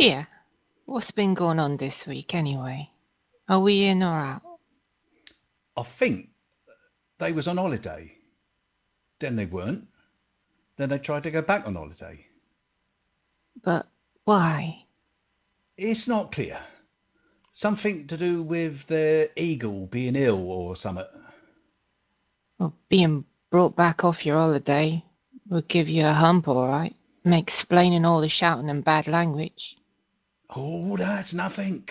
Yeah. What's been going on this week anyway? Are we in or out? I think they was on holiday. Then they weren't. Then they tried to go back on holiday. But why? It's not clear. Something to do with their eagle being ill or something. Well, being brought back off your holiday would give you a hump, all right. Make explaining all the shouting and bad language. Oh, that's nothing.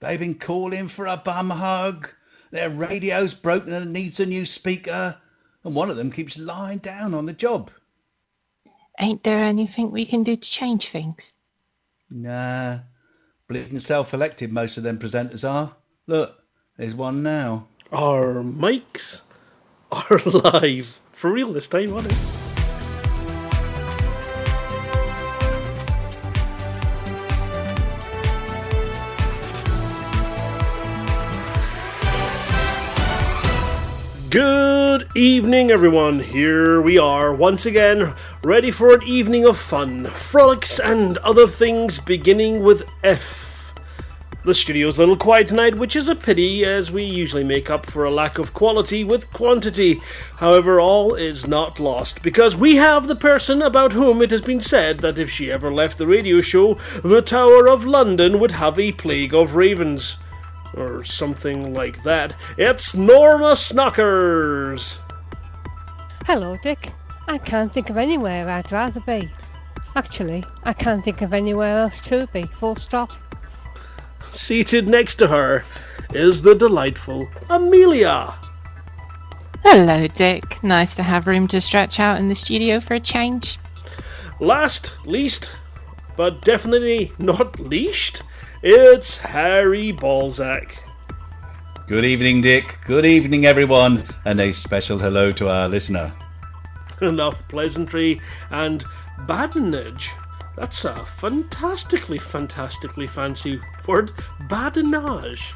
They've been calling for a bum hug. Their radio's broken and needs a new speaker. And one of them keeps lying down on the job. Ain't there anything we can do to change things? Nah. Bleeding self elected, most of them presenters are. Look, there's one now. Our mics are live. For real this time, honest. Good evening, everyone. Here we are once again, ready for an evening of fun, frolics, and other things beginning with F. The studio's a little quiet tonight, which is a pity, as we usually make up for a lack of quality with quantity. However, all is not lost, because we have the person about whom it has been said that if she ever left the radio show, the Tower of London would have a plague of ravens or something like that. It's Norma Snockers! Hello, Dick. I can't think of anywhere I'd rather be. Actually, I can't think of anywhere else to be, full stop. Seated next to her is the delightful Amelia. Hello, Dick. Nice to have room to stretch out in the studio for a change. Last, least, but definitely not least, it's Harry Balzac. Good evening, Dick. Good evening, everyone. And a special hello to our listener. Enough pleasantry and badinage. That's a fantastically, fantastically fancy word. Badinage.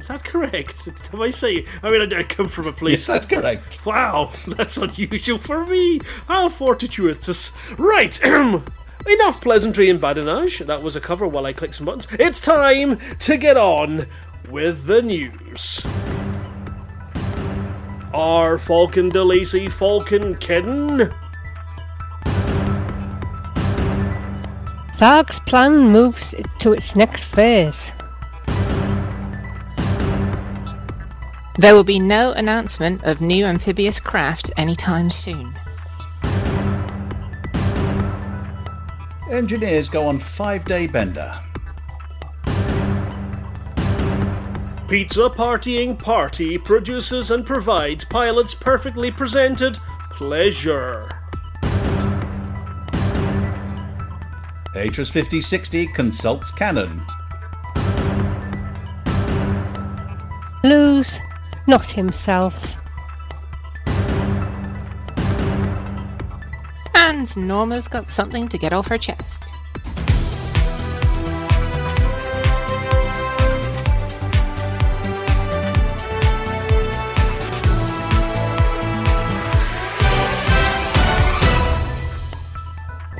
Is that correct? Have I say? I mean, I, I come from a place. Yes, that's correct. Wow, that's unusual for me. How fortuitous. Right. Enough pleasantry and badinage. That was a cover while I click some buttons. It's time to get on with the news. Are Faulcon DeLacy Falcon kidding? Tharg's plan moves to its next phase. There will be no announcement of new amphibious craft anytime soon. Engineers go on five day bender. Pizza Partying Party produces and provides pilots perfectly presented pleasure. Atrus 5060 consults Canonn. Lose, not himself. Norma's got something to get off her chest.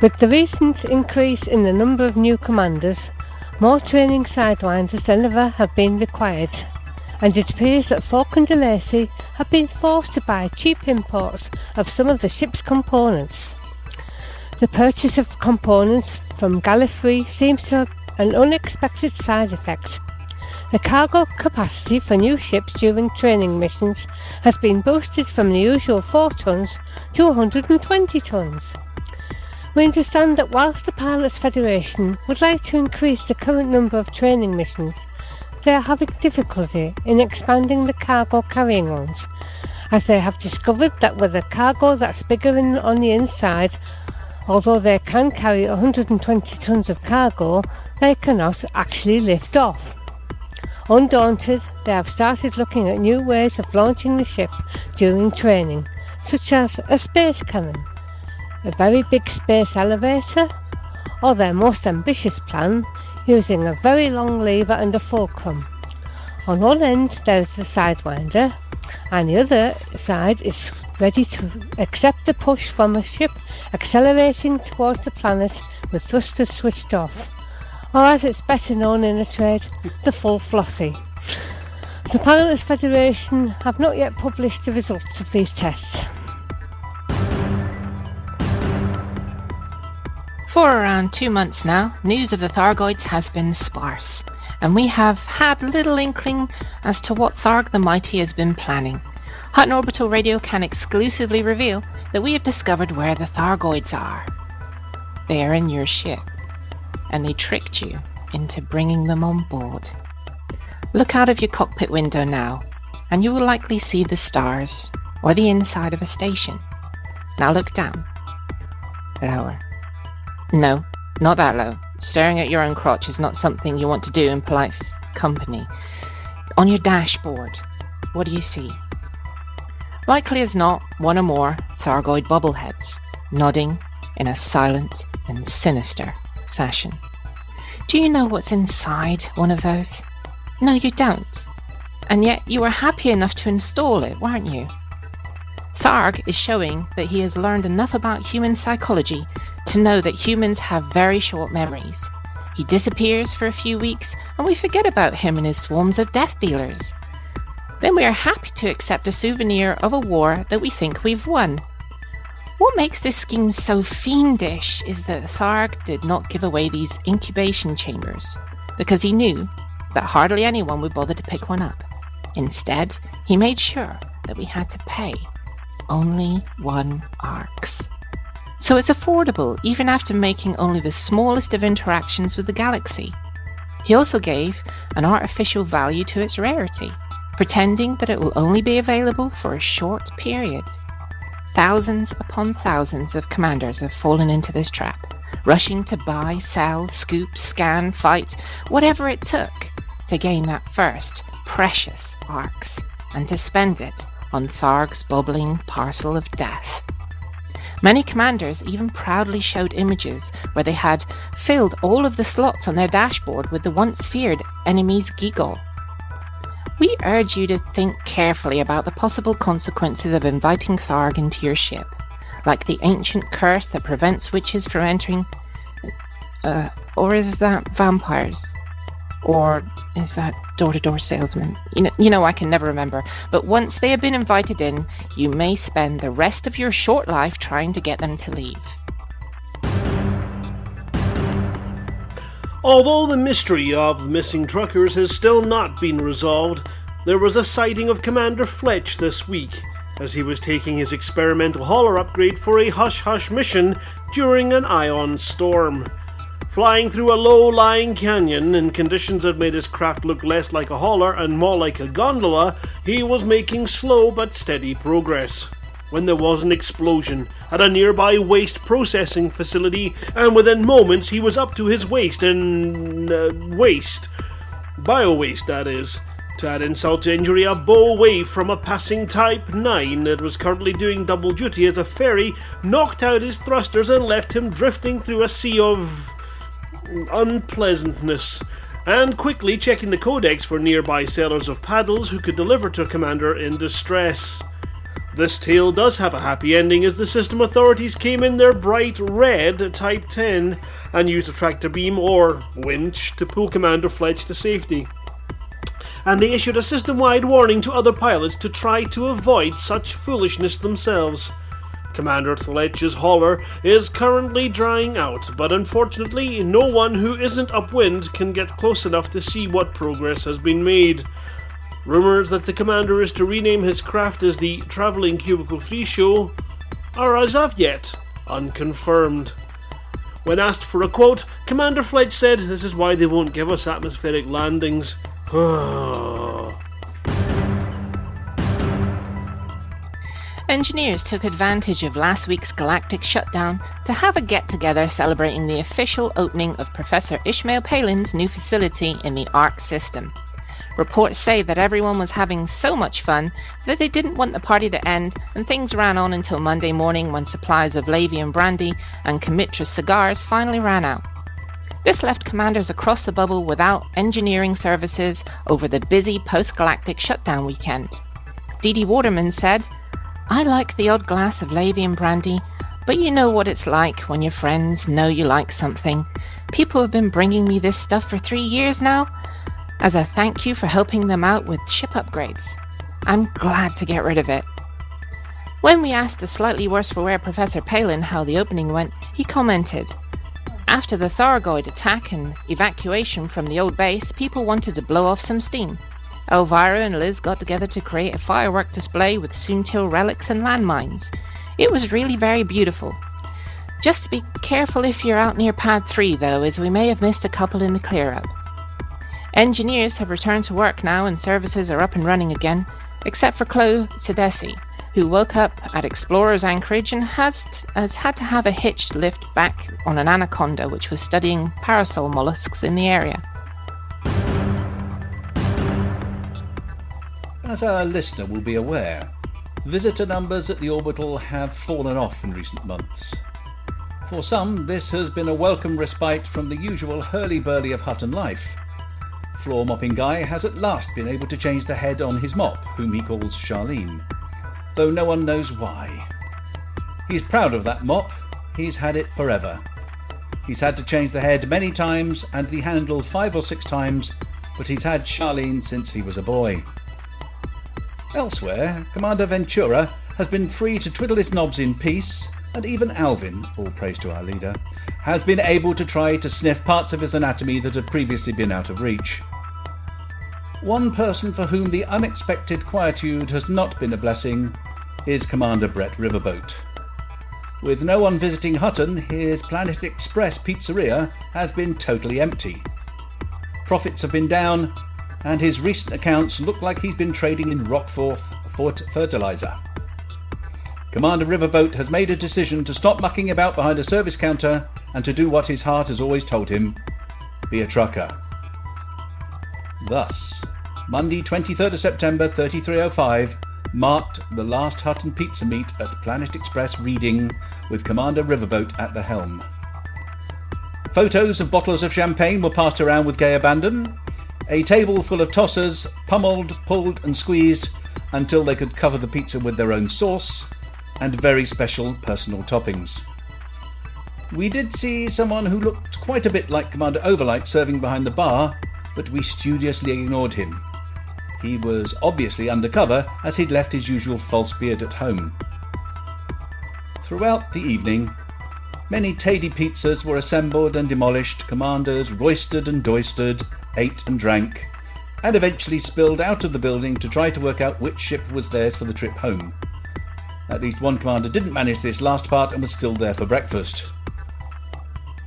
With the recent increase in the number of new commanders, more training sidewinders than ever have been required, and it appears that Faulcon DeLacy have been forced to buy cheap imports of some of the ship's components. The purchase of components from Gallifrey seems to have an unexpected side effect. The cargo capacity for new ships during training missions has been boosted from the usual 4 tons to 120 tons. We understand that whilst the Pilots Federation would like to increase the current number of training missions, they are having difficulty in expanding the cargo carrying ones, as they have discovered that with a cargo that's bigger in, on the inside, although they can carry 120 tons of cargo, they cannot actually lift off. Undaunted, they have started looking at new ways of launching the ship during training, such as a space cannon a very big space elevator, or their most ambitious plan, using a very long lever and a fulcrum. On one end there is the sidewinder, and the other side is ready to accept the push from a ship accelerating towards the planet with thrusters switched off. or as it's better known in the trade, the full Flossie. The Pilots Federation have not yet published the results of these tests. For around two months now, news of the Thargoids has been sparse, and we have had little inkling as to what Tharg the Mighty has been planning. Hutton Orbital Radio can exclusively reveal that we have discovered where the Thargoids are. They are in your ship, and they tricked you into bringing them on board. Look out of your cockpit window now, and you will likely see the stars or the inside of a station. Now look down. Lower. No, not that low. Staring at your own crotch is not something you want to do in polite company. On your dashboard, what do you see? Likely as not, one or more Thargoid bobbleheads, nodding in a silent and sinister fashion. Do you know what's inside one of those? No, you don't. And yet you were happy enough to install it, weren't you? Tharg is showing that he has learned enough about human psychology to know that humans have very short memories. He disappears for a few weeks and we forget about him and his swarms of death dealers. Then we are happy to accept a souvenir of a war that we think we've won. What makes this scheme so fiendish is that Tharg did not give away these incubation chambers because he knew that hardly anyone would bother to pick one up. Instead, he made sure that we had to pay only one arx. So it's affordable even after making only the smallest of interactions with the galaxy. He also gave an artificial value to its rarity, pretending that it will only be available for a short period. Thousands upon thousands of commanders have fallen into this trap, rushing to buy, sell, scoop, scan, fight, whatever it took to gain that first precious arx and to spend it on Tharg's bubbling parcel of death. Many commanders even proudly showed images where they had filled all of the slots on their dashboard with the once feared enemy's Gigol. We urge you to think carefully about the possible consequences of inviting Tharg into your ship, like the ancient curse that prevents witches from entering. Uh, or is that vampires? Or is that door to door salesman? You know, you know, I can never remember. But once they have been invited in, you may spend the rest of your short life trying to get them to leave. Although the mystery of the missing truckers has still not been resolved, there was a sighting of Commander Fletch this week as he was taking his experimental hauler upgrade for a hush hush mission during an ion storm. Flying through a low lying canyon in conditions that made his craft look less like a hauler and more like a gondola, he was making slow but steady progress. When there was an explosion at a nearby waste processing facility, and within moments he was up to his waist in uh, waste. Bio waste, that is. To add insult to injury, a bow wave from a passing Type 9 that was currently doing double duty as a ferry knocked out his thrusters and left him drifting through a sea of unpleasantness, and quickly checking the codex for nearby sellers of paddles who could deliver to a commander in distress. This tale does have a happy ending as the system authorities came in their bright red Type 10 and used a tractor beam or winch to pull Commander Fletch to safety. And they issued a system wide warning to other pilots to try to avoid such foolishness themselves. Commander Fletch's hauler is currently drying out, but unfortunately, no one who isn't upwind can get close enough to see what progress has been made. Rumours that the commander is to rename his craft as the Travelling Cubicle 3 show are as of yet unconfirmed. When asked for a quote, Commander Fletch said, This is why they won't give us atmospheric landings. Engineers took advantage of last week's galactic shutdown to have a get together celebrating the official opening of Professor Ishmael Palin's new facility in the Arque system. Reports say that everyone was having so much fun that they didn't want the party to end, and things ran on until Monday morning when supplies of Lavian brandy and Kamitra cigars finally ran out. This left commanders across the bubble without engineering services over the busy post galactic shutdown weekend. Didi Vatermann said, I like the odd glass of Lavian brandy, But you know what it's like when your friends know you like something. People have been bringing me this stuff for three years now as a thank you for helping them out with ship upgrades. I'm glad to get rid of it. When we asked the slightly worse for wear Professor Palin how the opening went, he commented, After the Thargoid attack and evacuation from the old base, people wanted to blow off some steam. Elvira and Liz got together to create a firework display with Soontill relics and landmines. It was really very beautiful. Just be careful if you're out near Pad 3, though, as we may have missed a couple in the clear up. Engineers have returned to work now and services are up and running again, except for Chloe Sedesi, who woke up at Explorer's Anchorage and has, has had to have a hitched lift back on an anaconda which was studying parasol mollusks in the area. As our listener will be aware, visitor numbers at the orbital have fallen off in recent months. For some, this has been a welcome respite from the usual hurly-burly of Hutton life. Floor mopping guy has at last been able to change the head on his mop, whom he calls Charlene, though no one knows why. He's proud of that mop, he's had it forever. He's had to change the head many times and the handle five or six times, but he's had Charlene since he was a boy. Elsewhere, Commander Ventura has been free to twiddle his knobs in peace, and even Alvin, all praise to our leader, has been able to try to sniff parts of his anatomy that had previously been out of reach. One person for whom the unexpected quietude has not been a blessing is Commander Brett Riverboat. With no one visiting Hutton, his Planet Express pizzeria has been totally empty. Profits have been down, and his recent accounts look like he's been trading in Rockforth fertilizer. Commander Riverboat has made a decision to stop mucking about behind a service counter and to do what his heart has always told him be a trucker. Thus, Monday, 23rd of September 3305, marked the last Hutton pizza meet at Planet Express Reading with Commander Riverboat at the helm. Photos of bottles of champagne were passed around with gay abandon, a table full of tossers, pummeled, pulled, and squeezed until they could cover the pizza with their own sauce, and very special personal toppings. We did see someone who looked quite a bit like Commander Overlight serving behind the bar, but we studiously ignored him. He was obviously undercover as he'd left his usual false beard at home. Throughout the evening, many Tady pizzas were assembled and demolished, commanders roistered and doistered, ate and drank, and eventually spilled out of the building to try to work out which ship was theirs for the trip home. At least one commander didn't manage this last part and was still there for breakfast.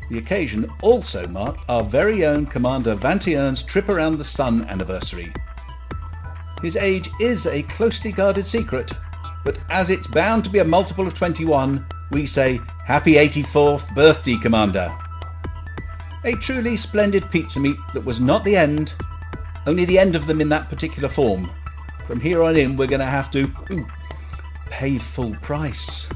The occasion also marked our very own Commander Vantiern's trip around the sun anniversary. His age is a closely guarded secret, but as it's bound to be a multiple of 21, we say Happy 84th Birthday, Commander. A truly splendid pizza meet that was not the end, only the end of them in that particular form. From here on in, we're going to have to pay full price.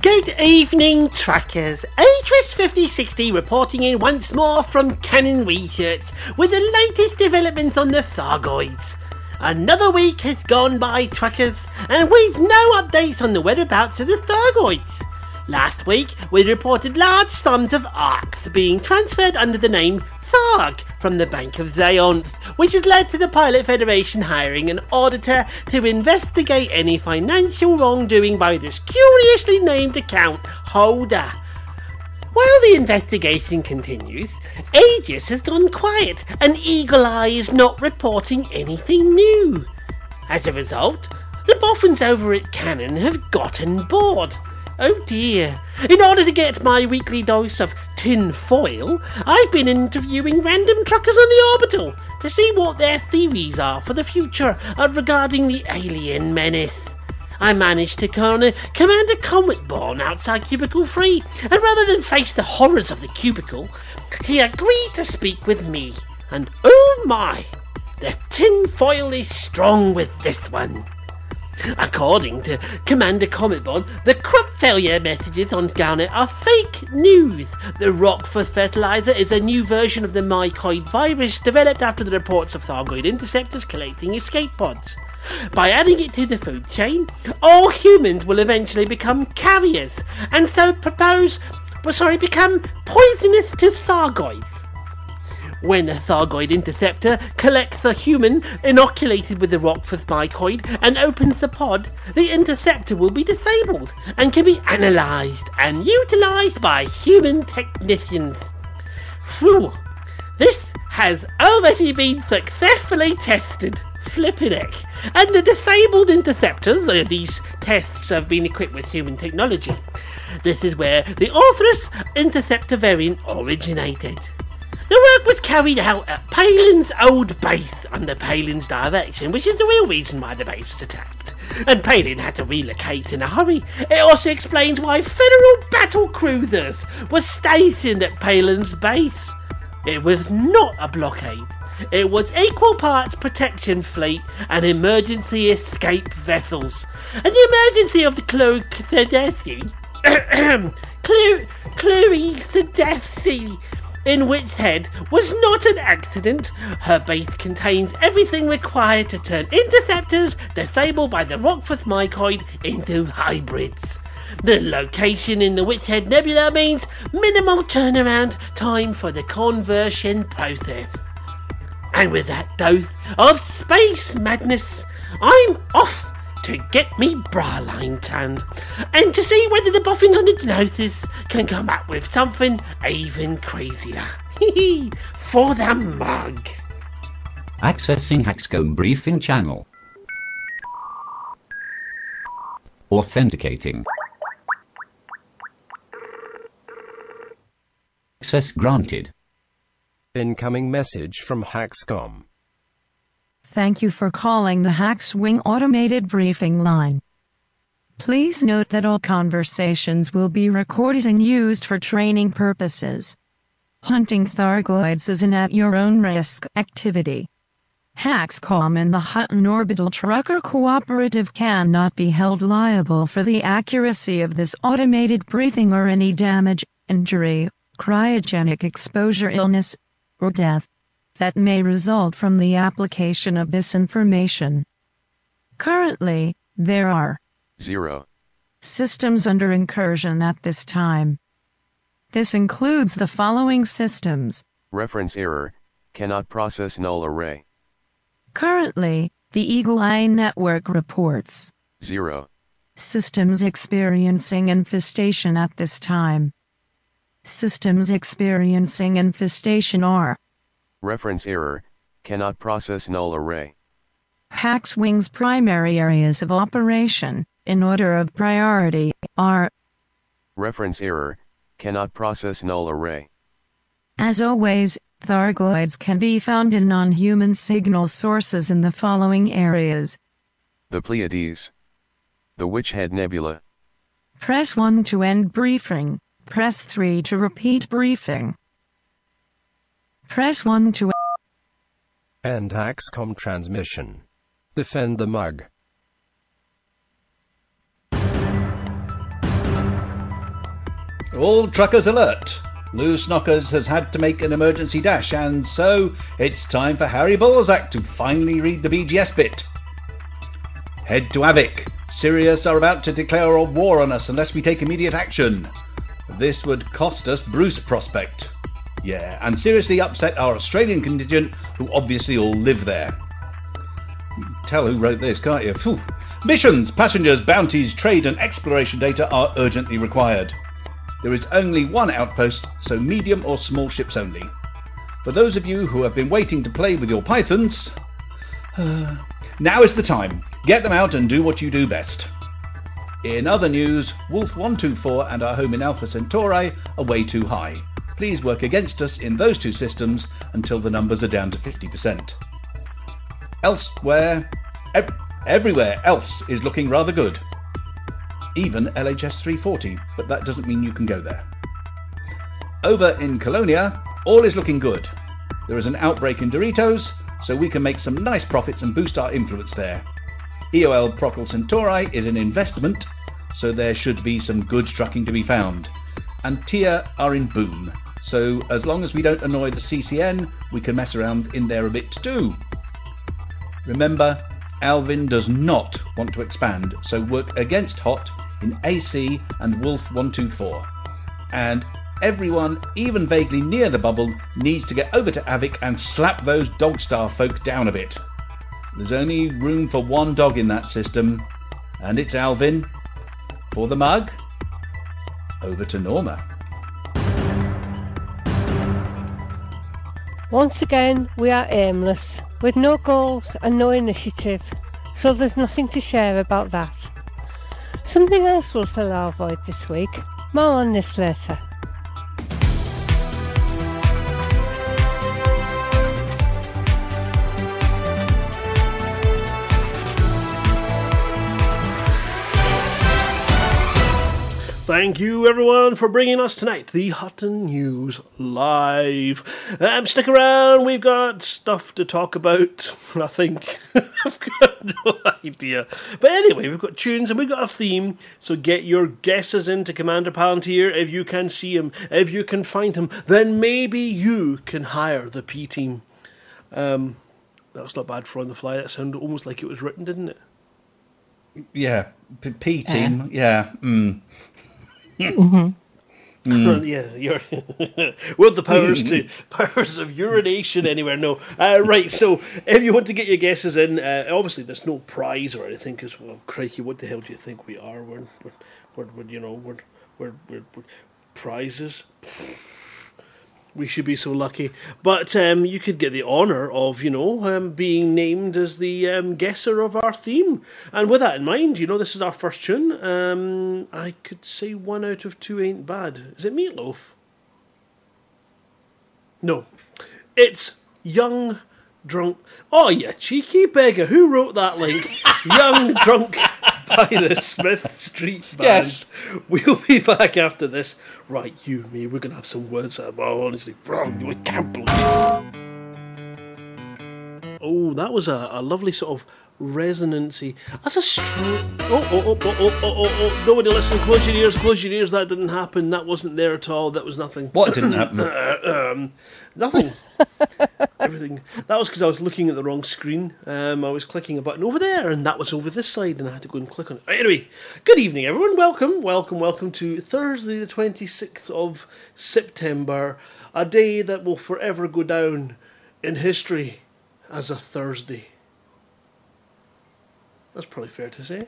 Good evening, trackers. Atris 5060 reporting in once more from Canonn Research with the latest developments on the Thargoids. Another week has gone by, trackers, and we've no updates on the whereabouts of the Thargoids. Last week, we reported large sums of ARX being transferred under the name Tharg from the Bank of Zaonce, which has led to the Pilot Federation hiring an auditor to investigate any financial wrongdoing by this curiously named account holder. While the investigation continues, Aegis has gone quiet and Eagle Eye is not reporting anything new. As a result, the boffins over at Canonn have gotten bored. Oh dear. In order to get my weekly dose of tin foil, I've been interviewing random truckers on the orbital to see what their theories are for the future uh, regarding the alien menace. I managed to corner Commander Cometborn outside Cubicle 3, and rather than face the horrors of the cubicle, he agreed to speak with me. And oh my, the tin foil is strong with this one. According to Commander Cometborn, the crop failure messages on Garnet are fake news. The Rockforth fertilizer is a new version of the mycoid virus developed after the reports of Thargoid interceptors collecting escape pods. By adding it to the food chain, all humans will eventually become carriers, and so propose, sorry, become poisonous to Thargoids. When a Thargoid interceptor collects a human inoculated with the Rockforth mycoid and opens the pod, the interceptor will be disabled and can be analysed and utilised by human technicians. Phew! This has already been successfully tested. Flippin' heck. And the disabled interceptors, uh, these tests have been equipped with human technology. This is where the Orthrus interceptor variant originated. The work was carried out at Palin's old base under Palin's direction, which is the real reason why the base was attacked. And Palin had to relocate in a hurry. It also explains why federal battle cruisers were stationed at Palin's base. It was not a blockade. It was equal parts protection fleet and emergency escape vessels. And the emergency of the Chloe Sedesi, Chloe Sedesi in Witch's Head was not an accident. Her base contains everything required to turn interceptors disabled by the Rockforth mycoid into hybrids. The location in the Witch's Head Nebula means minimal turnaround time for the conversion process. And with that dose of space madness, I'm off to get me bra line tanned and to see whether the boffins on the Gnosis can come up with something even crazier. For the mug. Accessing Haxcom briefing channel. Authenticating. Access granted. Incoming message from Haxcom. Thank you for calling the Hackswing automated briefing line. Please note that all conversations will be recorded and used for training purposes. Hunting Thargoids is an at your own risk activity. Haxcom and the Hutton Orbital Trucker Cooperative cannot be held liable for the accuracy of this automated briefing or any damage, injury, cryogenic exposure illness, or death that may result from the application of this information. Currently, there are 0 systems under incursion at this time. This includes the following systems. Reference error, cannot process null array. Currently, the Eagle Eye Network reports 0 systems experiencing infestation at this time. Systems experiencing infestation are Reference error, cannot process null array. Hackswing's primary areas of operation, in order of priority, are Reference error, cannot process null array. As always, Thargoids can be found in non-human signal sources in the following areas. The Pleiades. The Witch Head Nebula. Press 1 to end briefing. Press 3 to repeat briefing. Press 1 to End Axcom transmission. Defend the mug. All truckers alert! Lou Snockers has had to make an emergency dash, and so it's time for Harry Balzac to finally read the BGS bit. Head to Avik. Sirius are about to declare a war on us unless we take immediate action. This would cost us Bruce Prospect. Yeah, and seriously upset our Australian contingent, who obviously all live there. Tell who wrote this, can't you? Phew. Missions, passengers, bounties, trade, and exploration data are urgently required. There is only one outpost, so medium or small ships only. For those of you who have been waiting to play with your pythons, uh, now is the time. Get them out and do what you do best. In other news, Wolf 124 and our home in Alpha Centauri are way too high. Please work against us in those two systems until the numbers are down to 50%. Elsewhere, ev- everywhere else is looking rather good. Even LHS 340, but that doesn't mean you can go there. Over in Colonia, all is looking good. There is an outbreak in Doritos, so we can make some nice profits and boost our influence there. EOL Procol Centauri is an investment, so there should be some good trucking to be found. And Tia are in boom, so as long as we don't annoy the CCN, we can mess around in there a bit too. Remember, Alvin does not want to expand, so work against Hot in AC and Wolf 124. And everyone, even vaguely near the bubble, needs to get over to Avik and slap those Dogstar folk down a bit. There's only room for one dog in that system, and it's Alvin. For the mug, over to Norma. Once again, we are aimless, with no goals and no initiative, so there's nothing to share about that. Something else will fill our void this week. More on this later. Thank you, everyone, for bringing us tonight the Hutton News Live. Um, stick around, we've got stuff to talk about. I think. I've got no idea. But anyway, we've got tunes and we've got a theme, so get your guesses into Commander Palantir. If you can see him, if you can find him, then maybe you can hire the P team. Um, that's not bad for on the fly. That sounded almost like it was written, didn't it? Yeah, P, P team. Yeah. Mm. Yeah, you're with the powers to powers of urination anywhere. No, uh, right. So if you want to get your guesses in, uh, obviously there's no prize or anything because well, crikey, what the hell do you think we are? We're, we're, we're, we're you know, we're, we're, we're, we're prizes. We should be so lucky, but um, you could get the honour of, you know, um, being named as the um, guesser of our theme. And with that in mind, you know, this is our first tune. Um, I could say one out of two ain't bad. Is it Meatloaf? No, it's Young Drunk. Oh, you cheeky beggar! Who wrote that link? Young Drunk by the Smith Street Band. Yes. We'll be back after this. Right, you and me, we're gonna have some words. Oh, honestly, wrong. we can't believe. Oh, that was a, a lovely sort of resonancy. That's a strong. Oh, oh, oh, oh, oh, oh, oh, oh. Nobody listen. Close your ears. Close your ears. That didn't happen. That wasn't there at all. That was nothing. What didn't happen? um, nothing. Everything. That was because I was looking at the wrong screen. Um, I was clicking a button over there, and that was over this side, and I had to go and click on it. Anyway, good evening, everyone. Welcome, welcome, welcome to Thursday, the 26th of September, a day that will forever go down in history as a Thursday. That's probably fair to say.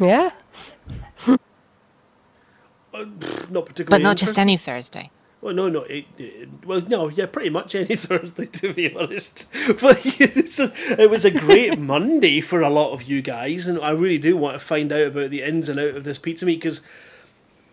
Yeah? Uh, pff, not particularly. But not just any Thursday. Well, no, no. It, it, well, no, yeah, pretty much any Thursday, to be honest. But it was a great Monday for a lot of you guys, and I really do want to find out about the ins and out of this pizza meat because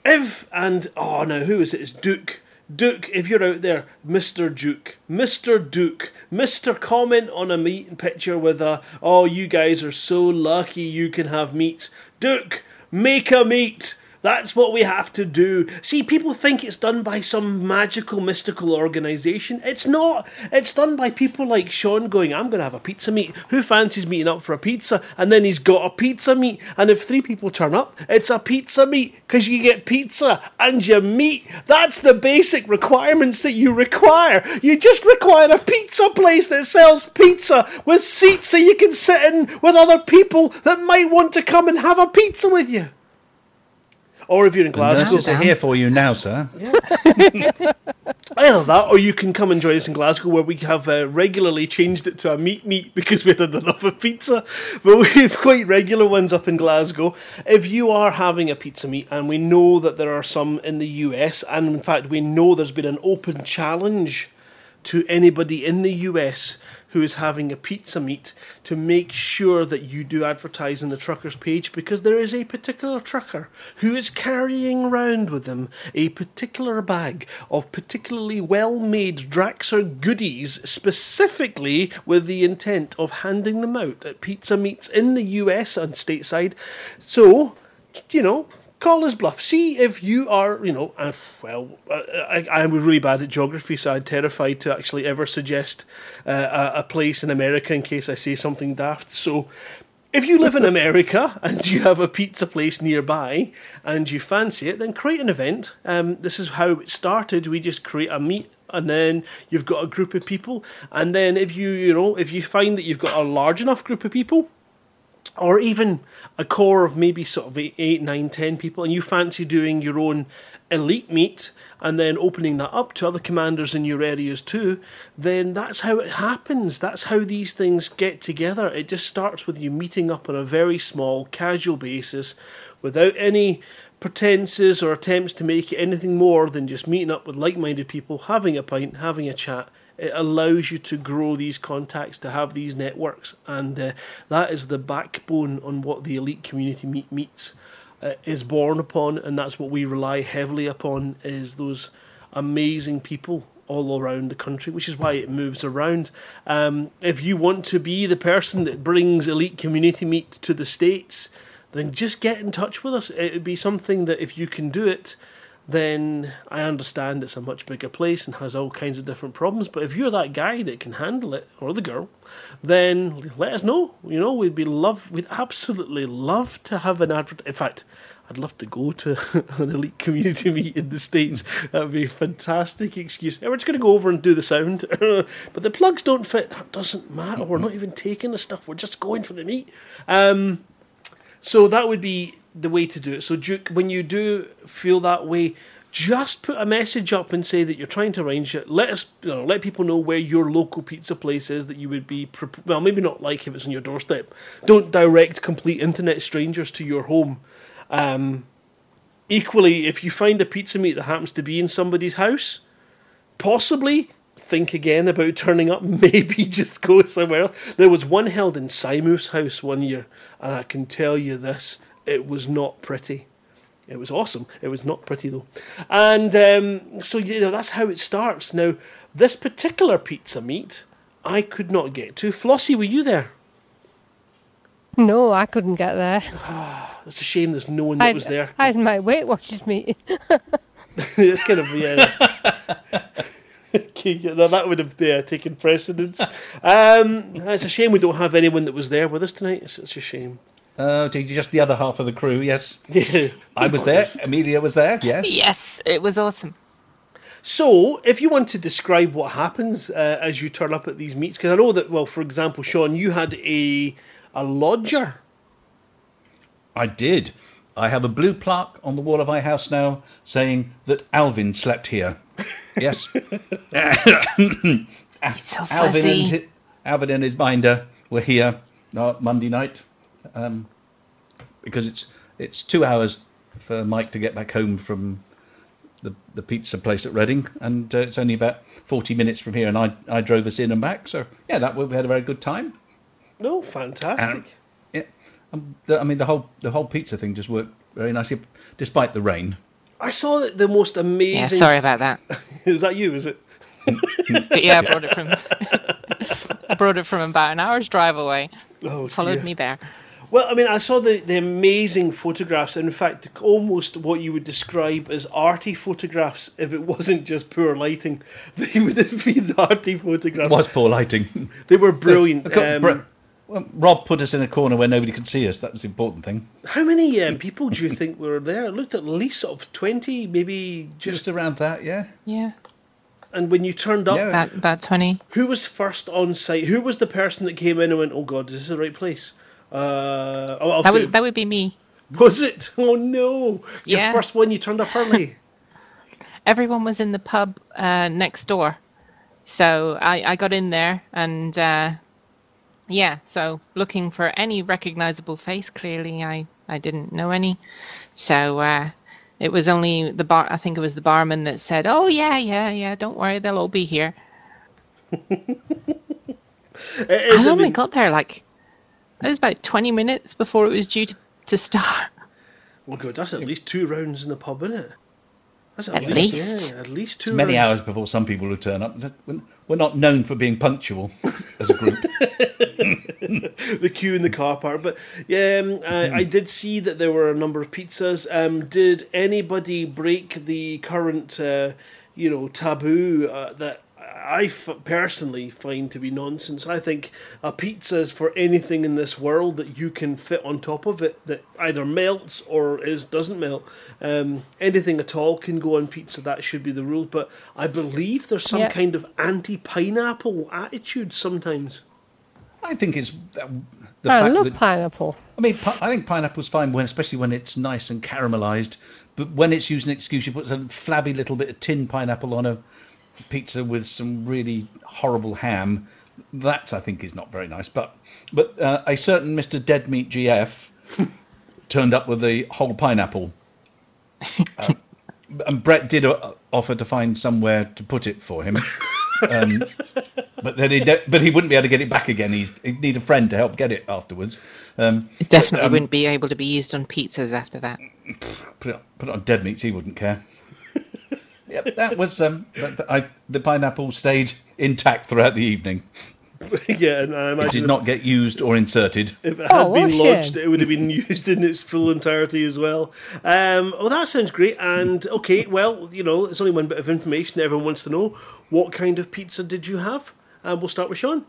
if and oh no, who is it? It's Duke. Duke, if you're out there, Mr. Duke, Mr. Duke, Mr. Comment on a meat picture with a, oh, you guys are so lucky you can have meat. Duke, make a meat. That's what we have to do. See, people think it's done by some magical, mystical organisation. It's not. It's done by people like Sean going, I'm going to have a pizza meet. Who fancies meeting up for a pizza? And then he's got a pizza meet. And if three people turn up, it's a pizza meet because you get pizza and you meet. That's the basic requirements that you require. You just require a pizza place that sells pizza with seats so you can sit in with other people that might want to come and have a pizza with you. Or if you're in Glasgow, Nurses are here for you now, sir. Either that, or you can come and join us in Glasgow, where we have uh, regularly changed it to a meat meat because we had enough of pizza. But we have quite regular ones up in Glasgow. If you are having a pizza meet, and we know that there are some in the US, and in fact we know there's been an open challenge to anybody in the US who is having a pizza meet to make sure that you do advertise on the trucker's page because there is a particular trucker who is carrying around with him a particular bag of particularly well made Draxer goodies, specifically with the intent of handing them out at pizza meets in the US and stateside. So, you know, call his bluff. See if you are, you know, uh, well, uh, I, I was really bad at geography, so I'm terrified to actually ever suggest uh, a, a place in America in case I say something daft. So, if you live in America and you have a pizza place nearby and you fancy it, then create an event. Um, this is how it started. We just create a meet and then you've got a group of people, and then if you you know if you find that you've got a large enough group of people, or even a core of maybe sort of eight, eight, nine, ten people, and you fancy doing your own elite meet and then opening that up to other commanders in your areas too, then that's how it happens. That's how these things get together. It just starts with you meeting up on a very small, casual basis without any pretenses or attempts to make it anything more than just meeting up with like minded people, having a pint, having a chat. It allows you to grow these contacts, to have these networks, and uh, that is the backbone on what the elite community meet meets uh, is born upon, and that's what we rely heavily upon is those amazing people all around the country, which is why it moves around. Um, if you want to be the person that brings elite community meet to the states, then just get in touch with us. It would be something that if you can do it, then I understand it's a much bigger place and has all kinds of different problems. But if you're that guy that can handle it, or the girl, then let us know. You know, we'd be love, we'd absolutely love to have an advert. In fact, I'd love to go to an elite community meet in the States. That would be a fantastic excuse. We're just going to go over and do the sound. but the plugs don't fit. That doesn't matter. We're not even taking the stuff. We're just going for the meet. Um, so that would be the way to do it. So, Duke, when you do feel that way, just put a message up and say that you're trying to arrange it. Let us, you know, let people know where your local pizza place is that you would be. Well, maybe not like if it's on your doorstep. Don't direct complete internet strangers to your home. Um, equally, if you find a pizza meet that happens to be in somebody's house, possibly think again about turning up. Maybe just go somewhere else. There was one held in Simu's house one year, and I can tell you this: it was not pretty. It was awesome. It was not pretty though, and um, so you know that's how it starts. Now, this particular pizza meet, I could not get to. Flossie, were you there? No, I couldn't get there. it's a shame there's no one that I, was there. I had my Weight Watchers meeting. it's kind of yeah. that would have uh, taken precedence. Um, it's a shame we don't have anyone that was there with us tonight. It's, it's a shame. Oh, did you just the other half of the crew? Yes. I was there. Amelia was there. Yes. Yes, it was awesome. So, if you want to describe what happens uh, as you turn up at these meets, because I know that, well, for example, Sean, you had a a lodger. I did. I have a blue plaque on the wall of my house now saying that Alvin slept here. Yes. It's so Alvin and, fuzzy. Alvin and his binder were here uh, Monday night um, because it's it's two hours for Mike to get back home from the, the pizza place at Reading, and uh, it's only about 40 minutes from here, and I, I drove us in and back. So, yeah, that we had a very good time. No, fantastic. Yeah, um, I mean, the whole the whole pizza thing just worked very nicely, despite the rain. I saw that the most Yeah, amazing. sorry about that. is that you? Is it? But yeah, I brought it from I brought it from about an hour's drive away. Oh, Followed dear. me there. Well, I mean, I saw the, the amazing photographs. In fact, almost what you would describe as arty photographs. If it wasn't just poor lighting, they would have been arty It photographs. was poor lighting. They were brilliant. Look, Um, Br- well, Rob put us in a corner where nobody could see us. That was the important thing. how many um, people do you think were there? It looked at least sort of twenty, maybe just. Just around that, yeah. Yeah. And when you turned up, Yeah. About about twenty. who was first on site? Who was the person that came in and went, "Oh God, is this the right place?" Uh, oh, I'll That would that would be me. was it? Oh no! Your Yeah. first one, you turned up early. Everyone was in the pub uh, next door, so I, I got in there and uh, yeah. So looking for any recognizable face. Clearly, I I didn't know any. So uh, it was only the bar. I think it was the barman that said, "Oh yeah, yeah, yeah. Don't worry, they'll all be here." I I only mean- got there like it was about twenty minutes before it was due to, to start. Oh good. that's at least two rounds in the pub, isn't it? That's at, At least, least. yeah, at least two. Many rounds. hours before some people would turn up. We're- We're not known for being punctual as a group. the queue in the car park. But yeah, um, I, I did see that there were a number of pizzas. Um, did anybody break the current, uh, you know, taboo uh, that I f- personally find to be nonsense. I think a pizza is for anything in this world that you can fit on top of it that either melts or is doesn't melt. Um, anything at all can go on pizza. That should be the rule. But I believe there's some Yeah. kind of anti-pineapple attitude sometimes. I think it's uh, the I fact love that pineapple. I mean, pi- I think pineapple's fine when, especially when it's nice and caramelized. But when it's used as an excuse, you put some flabby little bit of tin pineapple on a pizza with some really horrible ham. That I think is not very nice. But but uh, a certain Mister Dead Meat GF turned up with the whole pineapple. Uh, and Brett did uh, offer to find somewhere to put it for him. Um, but then he de- but he wouldn't be able to get it back again. He's, he'd need a friend to help get it afterwards. Um, It definitely um, wouldn't be able to be used on pizzas after that. put it, put it on dead meats, he wouldn't care. Yep, that was um, but I, the pineapple stayed intact throughout the evening. yeah, and I It did not get used or inserted. if it Oh, had been lodged, it? it would have been used in its full entirety as well. Um, well, that sounds great. And okay, well, you know, it's only one bit of information that everyone wants to know. What kind of pizza did you have? And we'll start with Sean.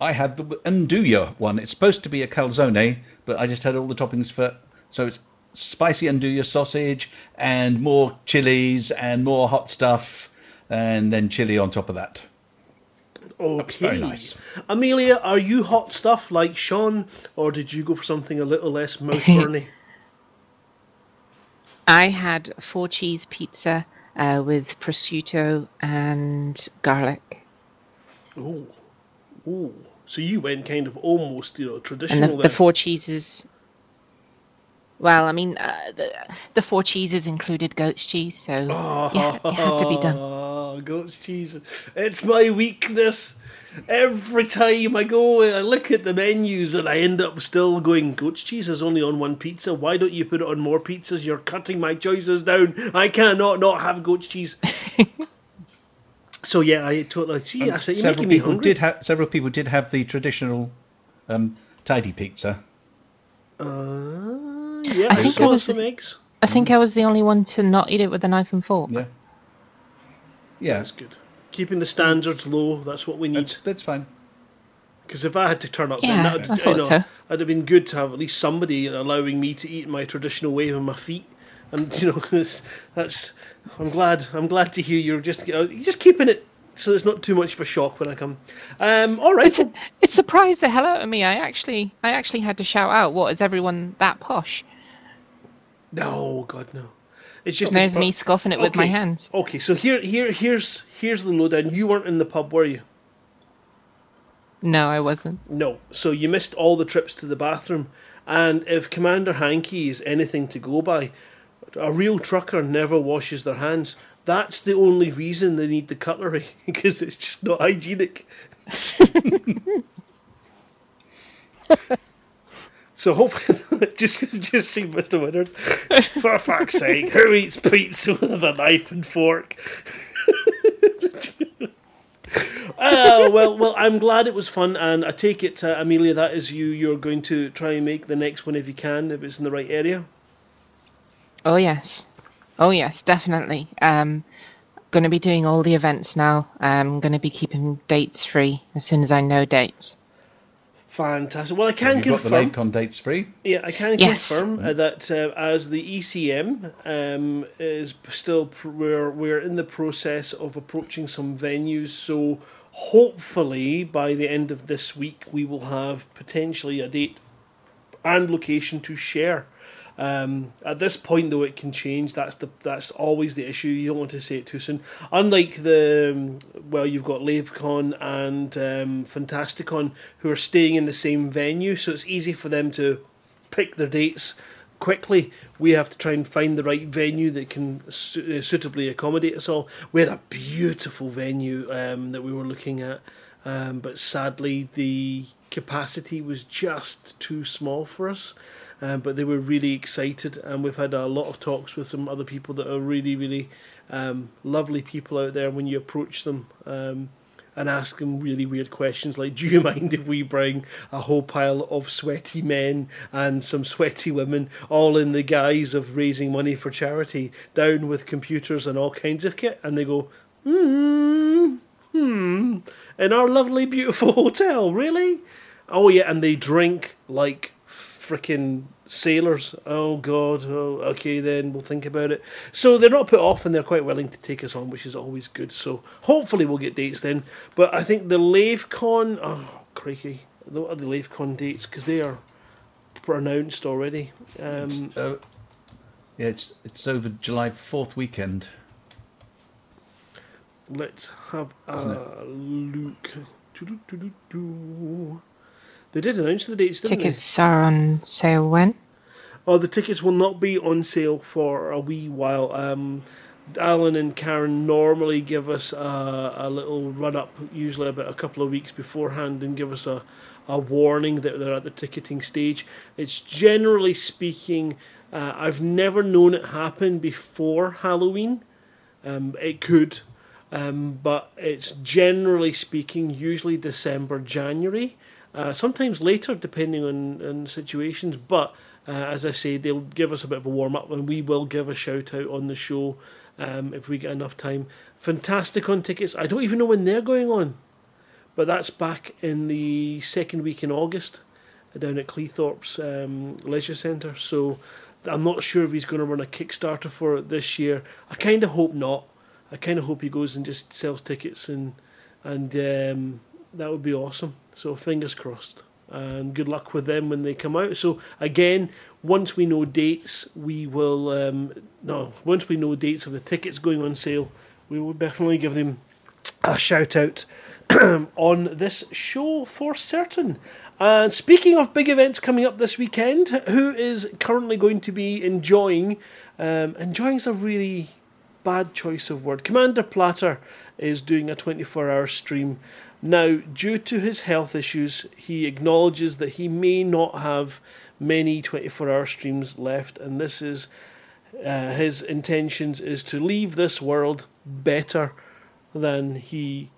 I had the andouille one. It's supposed to be a calzone, but I just had all the toppings for. So it's spicy andouille sausage and more chilies and more hot stuff, and then chili on top of that. Okay. very nice. Amelia, are you hot stuff like Sean, or did you go for something a little less mouth burning? I had four cheese pizza uh, with prosciutto and garlic. oh, oh. So you went kind of almost, you know, And traditional the, the four cheeses. Well, I mean, uh, the, the four cheeses included goat's cheese, so yeah, it had to be done. Oh, goat's cheese. It's my weakness. Every time I go, I look at the menus and I end up still going, goat's cheese is only on one pizza. Why don't you put it on more pizzas? You're cutting my choices down. I cannot not have goat's cheese. so yeah, I totally see. I said, you're several making me people hungry. did have several people did have the traditional um, tidy pizza. Uh, yeah, I I think I was some the- eggs. I think I was the only one to not eat it with a knife and fork. Yeah, yeah, That's good. Keeping the standards low. That's what we need. that's that's fine. Because if I had to turn up, Yeah, then I that would, thought you know, so. it'd have been good to have at least somebody allowing me to eat my traditional way with my feet. And you know, that's. I'm glad. I'm glad to hear you're just uh, you're just keeping it so it's not too much of a shock when I come. Um, all right. It's, it surprised the hell out of me. I actually, I actually had to shout out, "What is everyone that posh?" No, God, no. It's just There's me scoffing it with my hands. Okay, so here, here, here's here's the lowdown. You weren't in the pub, were you? No, I wasn't. No. So you missed all the trips to the bathroom. And if Commander Hankey is anything to go by, a real trucker never washes their hands. That's the only reason they need the cutlery, because it's just not hygienic. so hopefully, just just see Mr. Woodard. For fuck's sake, who eats pizza with a knife and fork? Oh well, well. I'm glad it was fun, and I take it, uh, Amelia, that is you. You're going to try and make the next one if you can, if it's in the right area. Oh yes, oh yes, definitely. Um, going to be doing all the events now. I'm going to be keeping dates free as soon as I know dates. Fantastic. Well, I can You've got the confirm. on dates free. Yeah, I can Yes. confirm uh, that uh, as the ECM um, is still pr- we're we're in the process of approaching some venues. So hopefully by the end of this week we will have potentially a date and location to share. Um, at this point, though, it can change. That's the that's always the issue. You don't want to say it too soon. Unlike the um, well, you've got LaveCon and um, Fantasticon who are staying in the same venue, so it's easy for them to pick their dates quickly. We have to try and find the right venue that can su- uh, suitably accommodate us all. We had a beautiful venue um, that we were looking at, um, but sadly the capacity was just too small for us. Um, but they were really excited, and we've had a lot of talks with some other people that are really, really um, lovely people out there. When you approach them um, and ask them really weird questions like, "Do you mind if we bring a whole pile of sweaty men and some sweaty women, all in the guise of raising money for charity, down with computers and all kinds of kit?" And they go, Hmm. Hmm. In our lovely, beautiful hotel. Really? Oh yeah, and they drink like freaking sailors. Oh god. Oh, okay then we'll think about it. So they're not put off, and they're quite willing to take us on, which is always good. So hopefully we'll get dates then. But I think the LaveCon. Oh crikey! What are the LaveCon dates? Because they are pronounced already. Um, Uh, yeah, it's it's over July fourth weekend. Let's have Isn't a look. Doo-doo-doo-doo-doo. They did announce the dates, didn't Tickets are on sale when? Oh, the tickets will not be on sale for a wee while. Um, Alan and Karen normally give us a, a little run up, usually about a couple of weeks beforehand, and give us a, a warning that they're at the ticketing stage. It's generally speaking, uh, I've never known it happen before Halloween. Um, it could, um, but it's generally speaking usually December, January, uh, sometimes later depending on, on situations. But uh, as I say, they'll give us a bit of a warm up, and we will give a shout out on the show um, if we get enough time. Fantastic on tickets. I don't even know when they're going on, but that's back in the second week in August down at Cleethorpes um, Leisure Centre. So I'm not sure if he's going to run a Kickstarter for it this year. I kind of hope not. I kind of hope he goes and just sells tickets and and um, that would be awesome. So fingers crossed. And good luck with them when they come out. So again, once we know dates, we will um, no. Once we know dates of the tickets going on sale, we will definitely give them a shout out on this show for certain. And speaking of big events coming up this weekend, who is currently going to be enjoying? Um, enjoying is a really bad choice of word. Commander Plater is doing a 24 hour stream. Now, due to his health issues, he acknowledges that he may not have many 24 hour streams left, and this is uh, his intentions is to leave this world better than he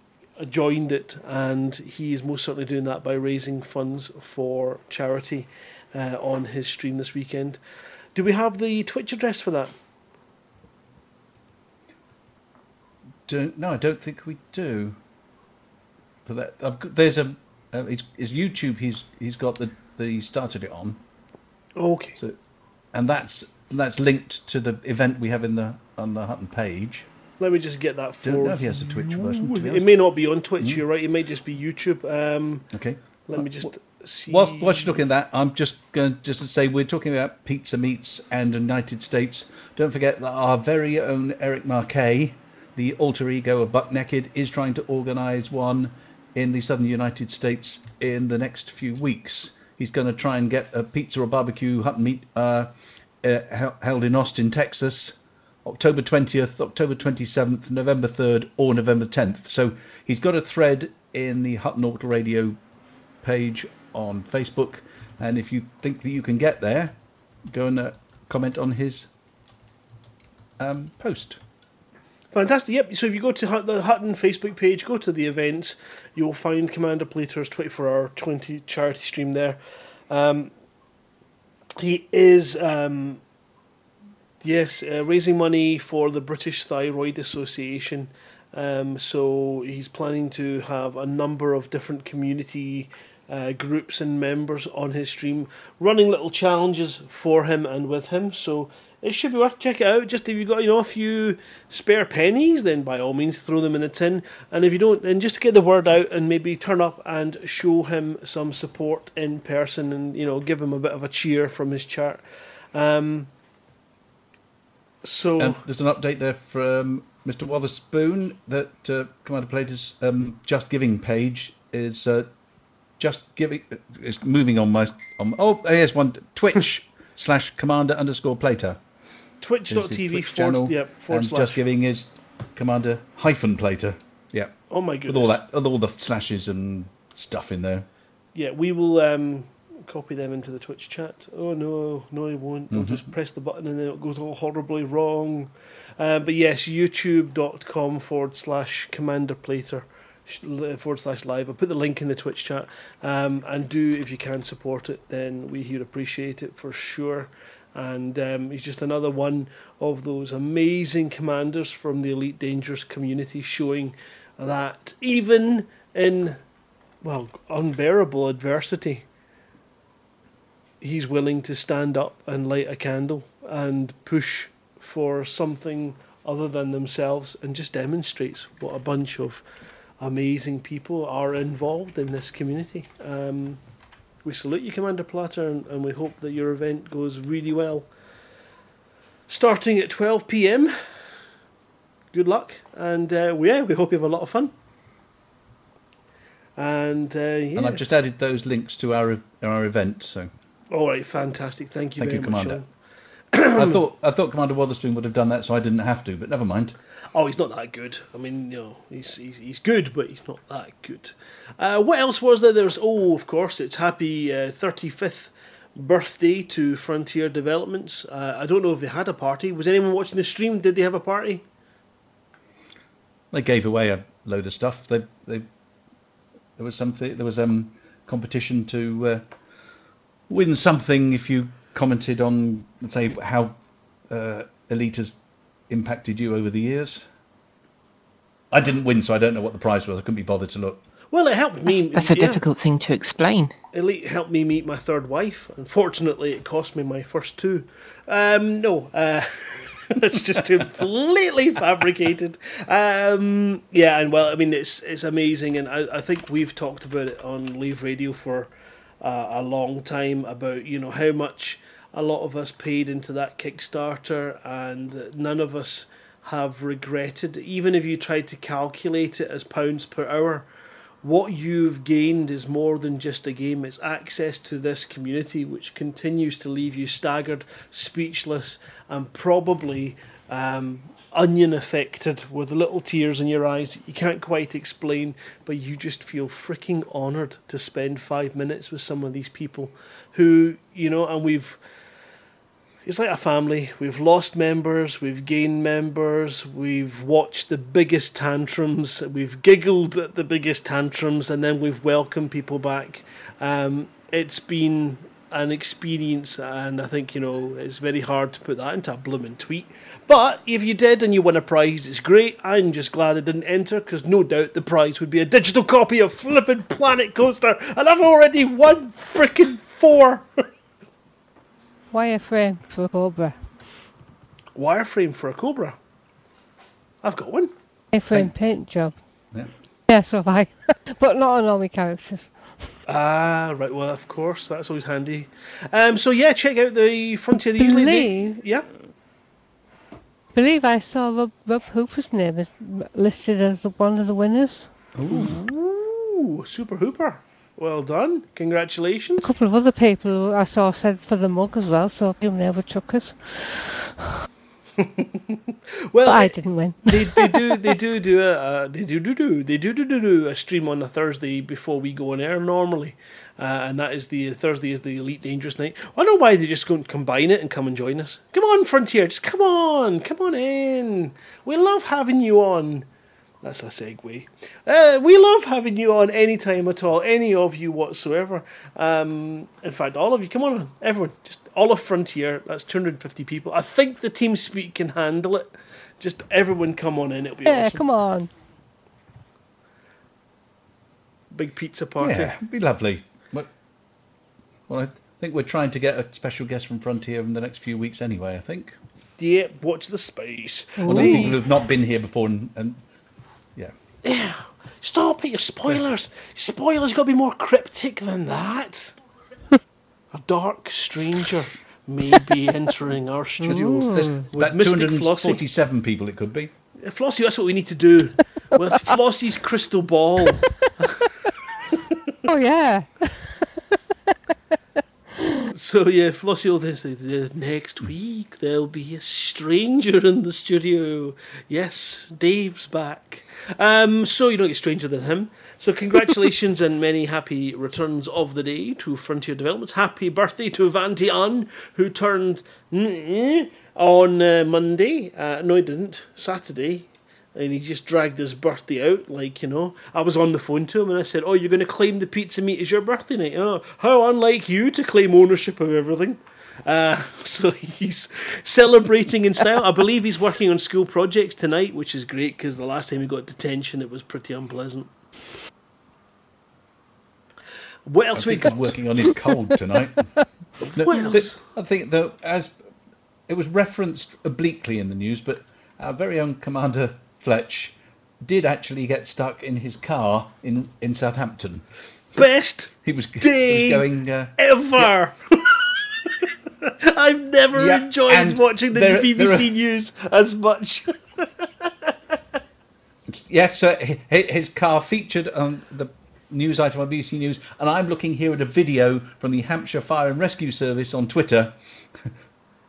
joined it, and he is most certainly doing that by raising funds for charity uh, on his stream this weekend. Do we have the Twitch address for that? Don't, no, I don't think we do. That, I've got, there's a uh, his, his YouTube. He's he's got the the he started it on. Okay. So, and that's that's linked to the event we have in the on the Hutton page. Let me just get that for. Don't know if he has a Twitch version. It may not be on Twitch. You're right. It may just be YouTube. Um, Okay. let me just see. Whilst, whilst you're looking at that, I'm just going to just to say we're talking about pizza meats and United States. Don't forget that our very own Eric Marquet, the alter ego of Buck Naked, is trying to organise one in the southern United States in the next few weeks. He's going to try and get a pizza or barbecue hut meat uh, uh, held in Austin, Texas, October 20th, October 27th, November 3rd, or November 10th. So he's got a thread in the Hutton Orbital Radio page on Facebook, and if you think that you can get there, go and uh, comment on his um, post. Fantastic. Yep. So if you go to the Hutton Facebook page, go to the events, you'll find Commander Plater's 24 hour 20 charity stream there. Um, he is, um, yes, uh, raising money for the British Thyroid Association. Um, so he's planning to have a number of different community uh, groups and members on his stream running little challenges for him and with him. So it should be worth check it out. Just if you've got you know a few spare pennies, then by all means throw them in the tin. And if you don't, then just get the word out and maybe turn up and show him some support in person and you know give him a bit of a cheer from his chart. Um, so Um, there's an update there from Mr. Wotherspoon that uh, Commander Plater's um, Just Giving page is uh, just giving is moving on my on. Oh, here's one Twitch slash Commander underscore Plater. His twitch.tv Twitch forward, yep, forward and slash. Just Giving is Commander hyphen Plater. Yeah, oh my goodness. with all that, with all the slashes and stuff in there. Yeah, we will um, copy them into the Twitch chat. Oh no, no, I won't. I'll just press the button and then it goes all horribly wrong. Uh, but yes, youtube.com forward slash Commander Plater forward slash live. I'll put the link in the Twitch chat. Um, and do, if you can support it, then we here appreciate it for sure. And um, he's just another one of those amazing commanders from the Elite Dangerous community, showing that even in, well, unbearable adversity, he's willing to stand up and light a candle and push for something other than themselves and just demonstrates what a bunch of amazing people are involved in this community. Um, we salute you, Commander Plater, and, and we hope that your event goes really well. Starting at 12 pm. Good luck, and uh, yeah, we hope you have a lot of fun. And uh, yeah. And I've just added those links to our our event. So All right, fantastic. Thank you Thank you. Commander. Sean. I thought I thought Commander Wotherspoon would have done that, so I didn't have to. But never mind. Oh, he's not that good. I mean, you know, he's he's, he's good, but he's not that good. Uh, what else was there? There's oh, of course, it's happy thirty fifth birthday to Frontier Developments. Uh, I don't know if they had a party. Was anyone watching the stream? Did they have a party? They gave away a load of stuff. They they there was something there was um competition to uh, win something if you commented on say how uh, Elite has impacted you over the years. I didn't win, so I don't know what the prize was. I couldn't be bothered to look. Well, it helped me. That's, that's a yeah. difficult thing to explain. Elite helped me meet my third wife. Unfortunately, it cost me my first two. Um, no, uh, that's just completely fabricated. Um, yeah, and well, I mean, it's it's amazing, and I, I think we've talked about it on Lave Radio for uh, a long time about you know how much a lot of us paid into that Kickstarter, and none of us have regretted. Even if you tried to calculate it as pounds per hour what you've gained is more than just a game. It's access to this community, which continues to leave you staggered, speechless, and probably um, onion affected with little tears in your eyes. You can't quite explain, but you just feel freaking honoured to spend five minutes with some of these people who, you know, and we've it's like a family. We've lost members, we've gained members, we've watched the biggest tantrums, we've giggled at the biggest tantrums, and then we've welcomed people back. Um, it's been an experience, and I think you know it's very hard to put that into a blooming tweet. But if you did and you win a prize, it's great. I'm just glad I didn't enter because no doubt the prize would be a digital copy of Flippin' Planet Coaster, and I've already won freaking four. Wireframe for a Cobra. wireframe for a Cobra. I've got one. Wireframe paint job. Yeah. Yeah, so have I. but not on all my characters. Ah, right. Well, of course, that's always handy. Um, so yeah, check out the Frontier. They usually do- Believe- yeah. believe I saw Rob, Rob Hooper's name is listed as the, one of the winners. Ooh, Super Hooper. Well done. Congratulations. A couple of other people I saw said for the mug as well, so I they were us. Well, But I I- didn't win. they, they do they do do a uh, they do do do they do do do do a stream on a Thursday before we go on air normally, uh, and that is the Thursday is the Elite Dangerous night. I don't know why they just don't combine it and come and join us. Come on, Frontier, just come on, come on in. We love having you on. That's a segue. Uh, we love having you on any time at all, any of you whatsoever. Um, in fact, all of you, come on, everyone, just all of Frontier. That's 250 people. I think the team speak can handle it. Just everyone come on in. It'll be awesome. Yeah, awesome. come on. Big pizza party. Yeah, it'd be lovely. Well, well, I think we're trying to get a special guest from Frontier in the next few weeks anyway. I think. Yeah, watch the space. Well, the people who've not been here before, and, and yeah, Stop it, your spoilers. Spoilers got to be more cryptic than that. a dark stranger may be entering our hmm. studios there's about Mystic Flossie. 247 people. It could be. Uh, Flossie, that's what we need to do. With Flossie's crystal ball. Oh, yeah. So yeah, Flossie then say, next week there'll be a stranger in the studio. Yes, Dave's back. Um, so you don't get stranger than him. So congratulations and many happy returns of the day to Frontier Developments. Happy birthday to Vanti An, who turned mm, on uh, Monday. Uh, no, he didn't. Saturday. And he just dragged his birthday out, like, you know. I was on the phone to him and I said, Oh, you're going to claim the pizza meat as your birthday night? Oh, how unlike you to claim ownership of everything. Uh, so he's celebrating in style. I believe he's working on school projects tonight, which is great because the last time he got detention, it was pretty unpleasant. What else I we think he's working on his cold tonight. No, What else? I think though, as it was referenced obliquely in the news, but our very own Commander Fletch did actually get stuck in his car in in Southampton. Best He was, he Day was going. Uh, ever. I've never Yeah, enjoyed watching the there- BBC there are- news as much. Yes, sir. hi- hi- His car featured on the news item on BBC News, and I'm looking here at a video from the Hampshire Fire and Rescue Service on Twitter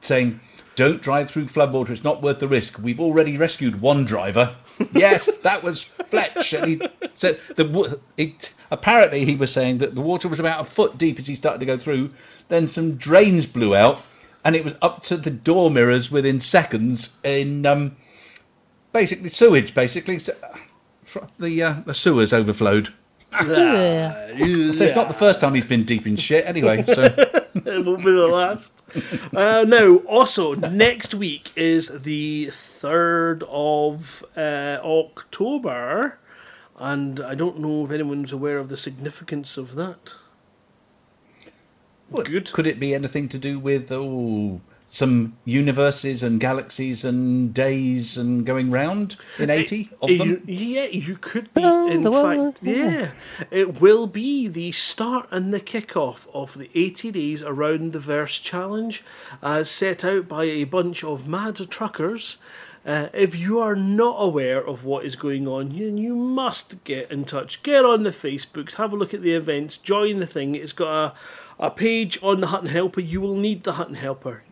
saying, "Don't drive through floodwater; it's not worth the risk. We've already rescued one driver." yes, that was Fletch, and he said the it. Apparently, he was saying that the water was about a foot deep as he started to go through. Then some drains blew out, and it was up to the door mirrors within seconds in um, basically sewage. Basically, So, the uh, the sewers overflowed. Yeah. So it's not the first time he's been deep in shit. Anyway, so it won't be the last. Uh, now, also, next week is the 3rd of uh, October, and I don't know if anyone's aware of the significance of that. Good. could it be anything to do with oh some universes and galaxies and days and going round in eighty of Uh, them? Yeah, you could be. Around in the fact, world, yeah, yeah. it will be the start and the kickoff of the 80 days around the verse challenge, as set out by a bunch of mad truckers. Uh, if you are not aware of what is going on, then you must get in touch. Get on the Facebooks, have a look at the events, join the thing. It's got a, a page on the Hutton Helper. You will need the Hutton Helper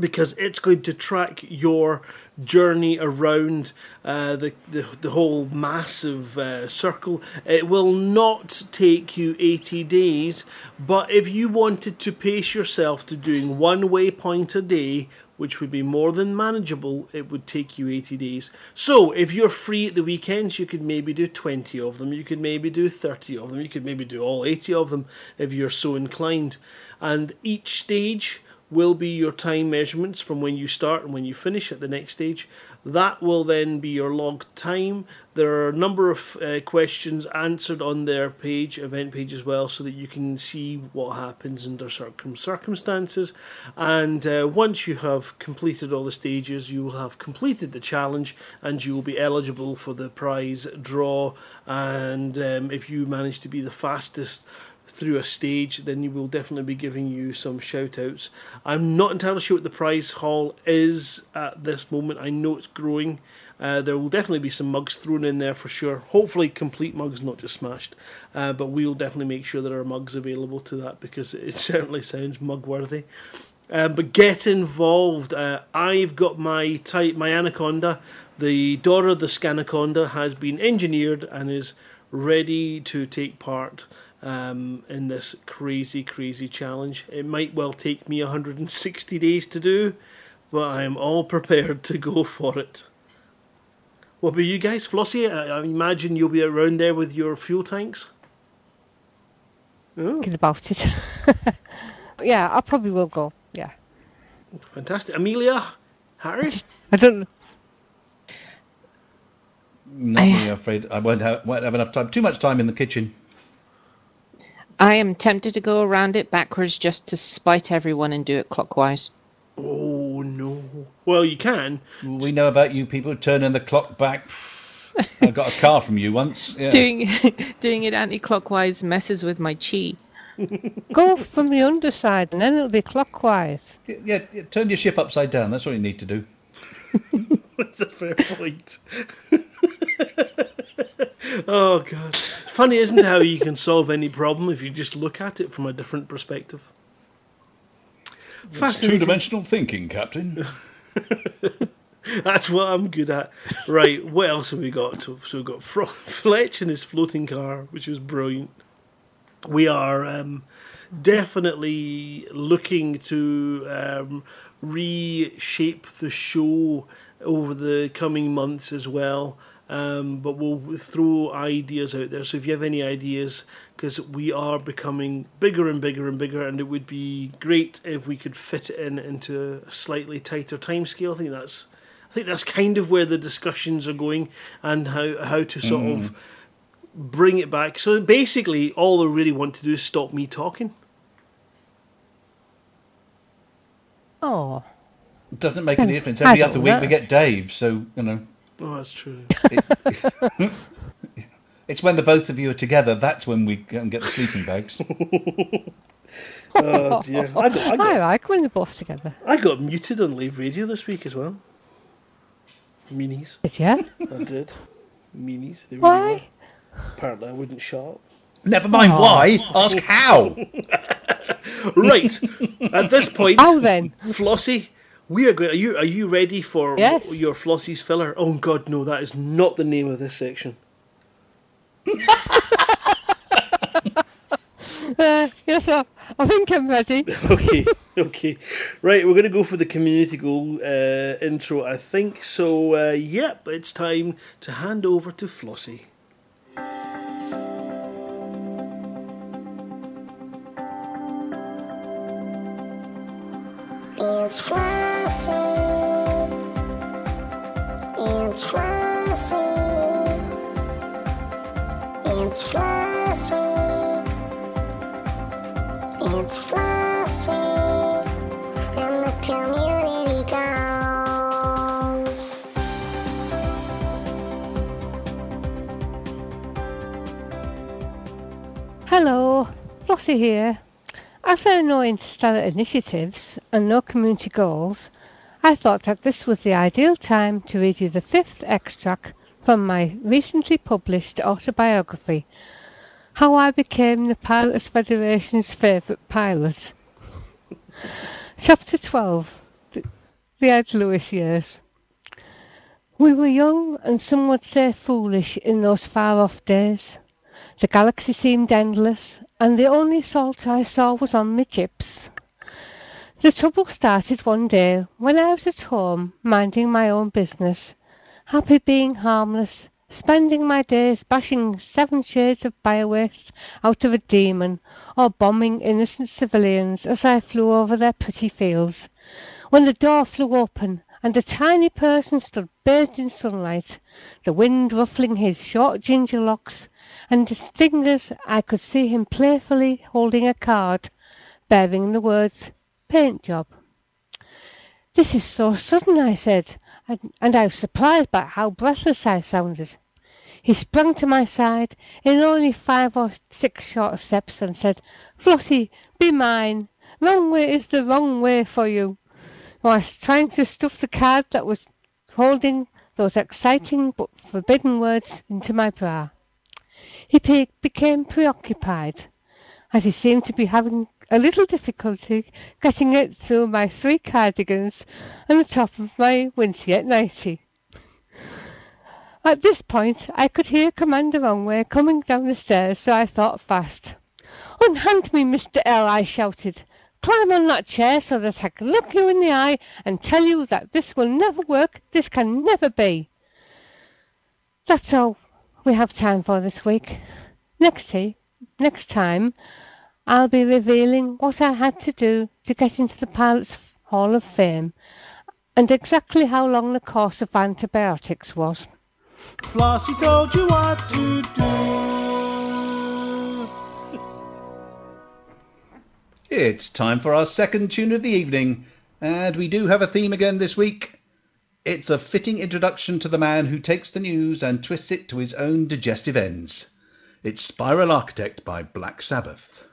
because it's going to track your journey around uh, the, the the whole massive uh, circle. It will not take you 80 days, but if you wanted to pace yourself to doing one waypoint a day, which would be more than manageable, it would take you 80 days. So if you're free at the weekends, you could maybe do 20 of them, you could maybe do 30 of them, you could maybe do all 80 of them if you're so inclined. And each stage will be your time measurements from when you start and when you finish at the next stage. That will then be your log time. There are a number of uh, questions answered on their page, event page as well, so that you can see what happens under certain circumstances. And uh, once you have completed all the stages, you will have completed the challenge and you will be eligible for the prize draw. And um, if you manage to be the fastest through a stage, then you will definitely be giving you some shout outs. I'm not entirely sure what the prize haul is at this moment. I know it's growing. Uh, there will definitely be some mugs thrown in there for sure. Hopefully, complete mugs, not just smashed. Uh, but we will definitely make sure there are mugs available to that because it certainly sounds mug worthy. Um, but get involved. Uh, I've got my type, my anaconda. The Dora the Scanaconda has been engineered and is ready to take part um, in this crazy, crazy challenge. It might well take me 160 days to do, but I am all prepared to go for it. What about you guys? Flossie, I, I imagine you'll be around there with your fuel tanks. Thinking about it. yeah, I probably will go. Yeah. Fantastic. Amelia, Harry? I don't know. Not I- me, I'm afraid. I won't have, won't have enough time. Too much time in the kitchen. I am tempted to go around it backwards just to spite everyone and do it clockwise. Oh, no. Well, you can. We know about you people turning the clock back. I got a car from you once. Yeah. Doing doing it anti-clockwise messes with my chi. Go from the underside and then it'll be clockwise. Yeah, yeah, turn your ship upside down. That's what you need to do. That's a fair point. oh god, funny isn't it how you can solve any problem if you just look at it from a different perspective. Fascinating. Two-dimensional thinking, Captain. That's what I'm good at. Right, what else have we got? So so we've got Fro- Fletch and his floating car, which was brilliant. We are um, definitely looking to um, reshape the show over the coming months as well. Um, but we'll throw ideas out there. So if you have any ideas, because we are becoming bigger and bigger and bigger, and it would be great if we could fit it in into a slightly tighter time scale. I think that's, I think that's kind of where the discussions are going, and how how to sort Mm. of bring it back. So basically, all I really want to do is stop me talking. Oh, Doesn't make any difference. Every other week know. we get Dave, so you know. Oh, that's true. It's when the both of you are together that's when we go and get the sleeping bags. oh dear, I got, I I like when they're both together. I got muted on live radio this week as well. Meanies, Did you? I did. Meanies. They really Why? were. Apparently, I wouldn't shut up. Never mind Aw. why. Ask how. Right. At this point, How then? Flossie, we are going. Are you are you ready for Yes. your Flossie's filler? Oh God, no! That is not the name of this section. Uh, yes, sir. I think I'm ready. okay, okay, right. We're going to go for the community goal uh, intro, I think. So, uh, yep, it's time to hand over to Flossie. It's Flossie. It's Flossie. It's Flossie. It's Flossie. And the community goes. Hello, Flossie here. As there are no interstellar initiatives and no community goals, I thought that this was the ideal time to read you the fifth extract from my recently published autobiography, How I Became the Pilots Federation's Favourite Pilot. Chapter 12 The, Ed Lewis Years. We were young and some would say foolish in those far off days. The galaxy seemed endless, and the only salt I saw was on my chips. The trouble started one day when I was at home minding my own business, happy being harmless, spending my days bashing seven shades of biowaste out of a demon or bombing innocent civilians as I flew over their pretty fields, when the door flew open and a tiny person stood bathed in sunlight, the wind ruffling his short ginger locks, and his fingers I could see him playfully holding a card bearing the words paint job. This is so sudden, I said, and, and I was surprised by how breathless I sounded. He sprang to my side in only five or six short steps and said, Flossie, be mine. Wrong way is the wrong way for you. Was trying to stuff the card that was holding those exciting but forbidden words into my bra. He pe- became preoccupied, as he seemed to be having a little difficulty getting it through my three cardigans and the top of my winceyette nightie. At this point, I could hear Commander Wrongway coming down the stairs, so I thought fast. Unhand me, Mr. L, I shouted. Climb on that chair so that I can look you in the eye and tell you that this will never work, this can never be. That's all we have time for this week. Next, ti- next time, I'll be revealing what I had to do to get into the Pilots Hall of Fame and exactly how long the course of antibiotics was. Flossie told you what to do. It's time for our second tune of the evening, and we do have a theme again this week. It's a fitting introduction to the man who takes the news and twists it to his own digestive ends. It's Spiral Architect by Black Sabbath.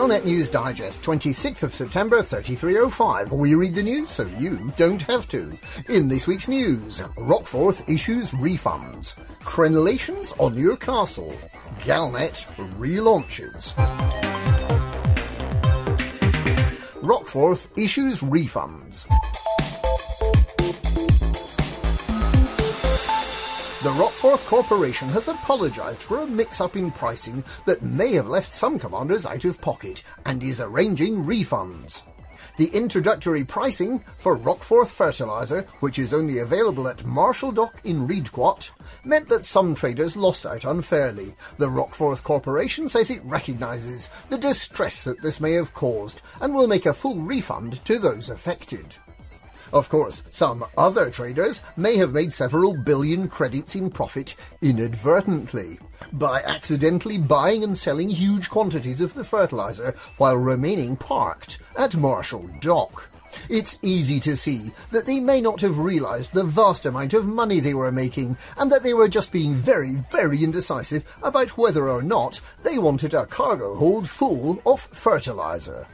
Galnet News Digest, 26th of September 3305. We read the news so you don't have to. In this week's news, Rockforth issues refunds. Crenellations on your castle. Galnet relaunches. Rockforth issues refunds. The Rockforth Corporation has apologised for a mix-up in pricing that may have left some commanders out of pocket and is arranging refunds. The introductory pricing for Rockforth fertiliser, which is only available at Marshall Dock in Reedquat, meant that some traders lost out unfairly. The Rockforth Corporation says it recognises the distress that this may have caused and will make a full refund to those affected. Of course, some other traders may have made several billion credits in profit inadvertently by accidentally buying and selling huge quantities of the fertilizer while remaining parked at Marshall Dock. It's easy to see that they may not have realized the vast amount of money they were making and that they were just being very, very indecisive about whether or not they wanted a cargo hold full of fertilizer.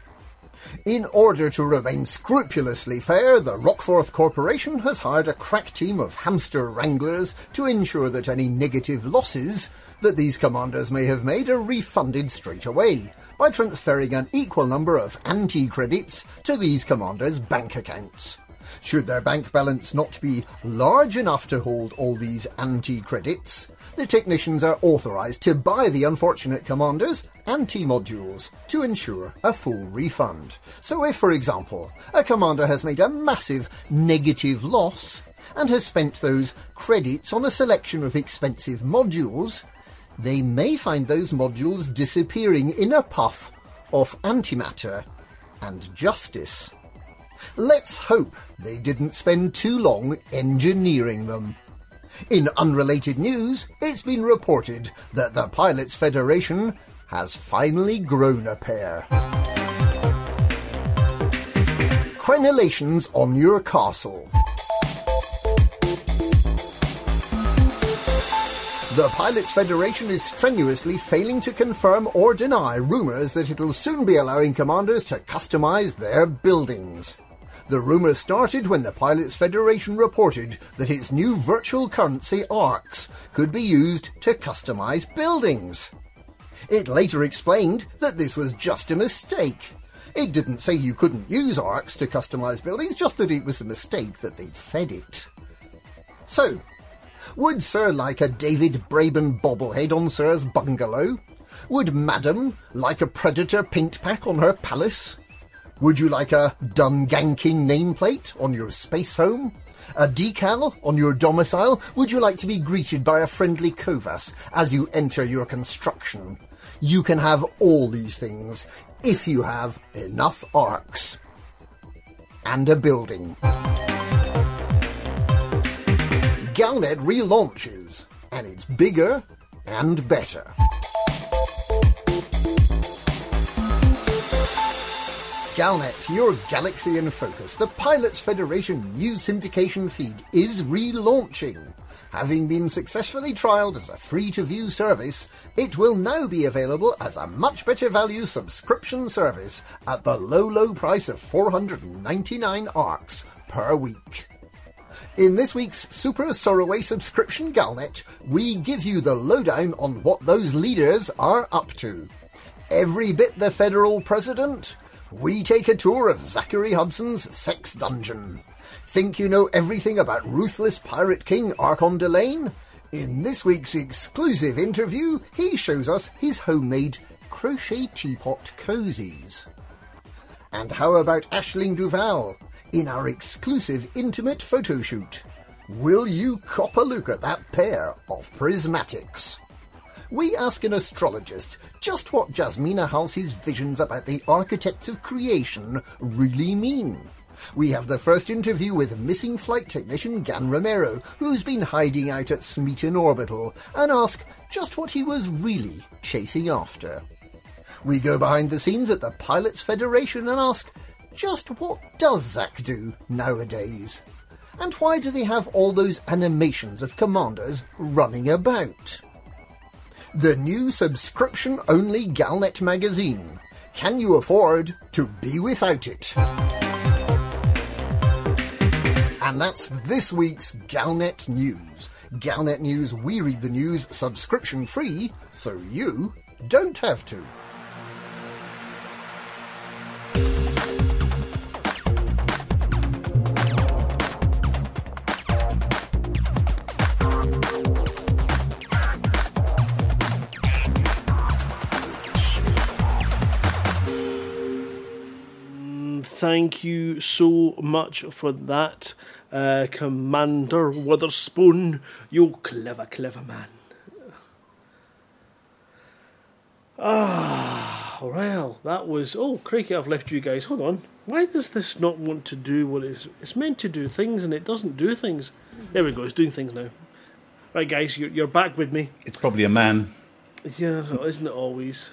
In order to remain scrupulously fair, the Rockforth Corporation has hired a crack team of hamster wranglers to ensure that any negative losses that these commanders may have made are refunded straight away by transferring an equal number of anti-credits to these commanders' bank accounts. Should their bank balance not be large enough to hold all these anti-credits, the technicians are authorised to buy the unfortunate commanders anti-modules to ensure a full refund. So if, for example, a commander has made a massive negative loss and has spent those credits on a selection of expensive modules, they may find those modules disappearing in a puff of antimatter and justice. Let's hope they didn't spend too long engineering them. In unrelated news, it's been reported that the Pilots Federation has finally grown a pair. Crenellations on your castle. The Pilots Federation is strenuously failing to confirm or deny rumours that it will soon be allowing commanders to customise their buildings. The rumours started when the Pilots Federation reported that its new virtual currency ARX could be used to customise buildings. It later explained that this was just a mistake. It didn't say you couldn't use ARX to customise buildings, just that it was a mistake that they'd said it. So, would Sir like a David Braben bobblehead on Sir's bungalow? Would Madam like a Predator paint pack on her palace? Would you like a Dunganking nameplate on your space home? A decal on your domicile? Would you like to be greeted by a friendly COVAS as you enter your construction? You can have all these things if you have enough ARX and a building. Galnet relaunches, and it's bigger and better. Galnet, your galaxy in focus, the Pilots Federation news syndication feed is relaunching. Having been successfully trialled as a free-to-view service, it will now be available as a much better value subscription service at the low, low price of 499 ARX per week. In this week's Super Sorroway subscription Galnet, we give you the lowdown on what those leaders are up to. Every bit the federal president, we take a tour of Zachary Hudson's sex dungeon. Think you know everything about ruthless pirate king Archon Delane? In this week's exclusive interview, he shows us his homemade crochet teapot cozies. And how about Aisling Duval in our exclusive intimate photo shoot? Will you cop a look at that pair of prismatics? We ask an astrologist just what Jasmina Halsey's visions about the architects of creation really mean. We have the first interview with missing flight technician Gan Romero, who's been hiding out at Smeaton Orbital, and ask just what he was really chasing after. We go behind the scenes at the Pilots Federation and ask just what does Zach do nowadays? And why do they have all those animations of commanders running about? The new subscription only Galnet magazine. Can you afford to be without it? And that's this week's Galnet News. Galnet News, we read the news subscription free, so you don't have to. thank you so much for that uh, Commander Wotherspoon. You clever, clever man. Ah, well, that was. Oh, crikey, I've left you guys. Hold on. Why does this not want to do what it's, it's meant to do things and it doesn't do things? There we go, it's doing things now. Right, guys, you're, you're back with me. It's probably a man. Yeah, isn't it always?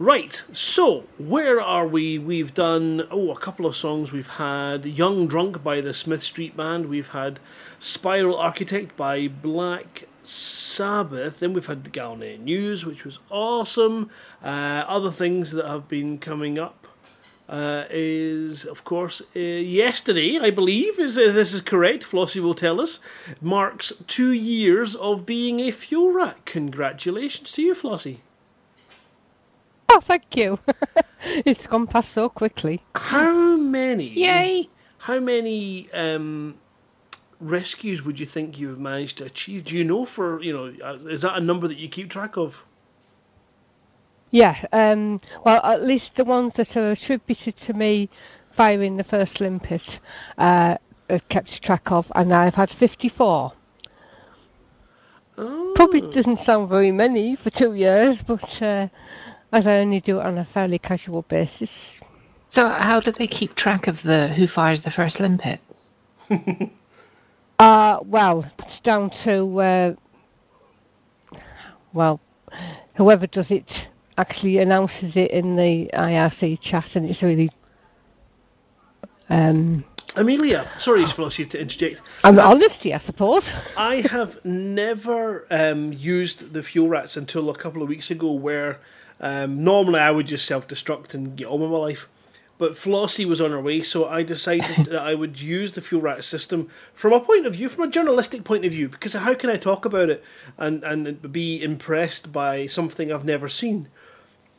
Right, so where are we? We've done oh a couple of songs. We've had "Young Drunk" by the Smith Street Band. We've had "Spiral Architect" by Black Sabbath. Then we've had the Galnet News, which was awesome. Uh, other things that have been coming up uh, is, of course, uh, yesterday, I believe, is uh, this is correct. Flossie will tell us. Marks two years of being a fuel rat. Congratulations to you, Flossie. Oh, thank you. it's gone past so quickly. How many? Yay! How many um, rescues would you think you have managed to achieve? Do you know for you know uh, is that a number that you keep track of? Yeah, um, well, at least the ones that are attributed to me firing the first limpet uh, are kept track of, and I've had 54. Probably doesn't sound very many for two years, but uh, as I only do it on a fairly casual basis. So, how do they keep track of the who fires the first limpets? Uh, well, it's down to, uh, well, whoever does it actually announces it in the IRC chat, and it's really. Um, Amelia, sorry, Flossie, to interject. an honesty, I suppose. I have never um, used the fuel rats until a couple of weeks ago, where um, normally I would just self destruct and get on with my life. But Flossie was on her way, so I decided that I would use the fuel rat system from a point of view, from a journalistic point of view, because how can I talk about it and, and be impressed by something I've never seen?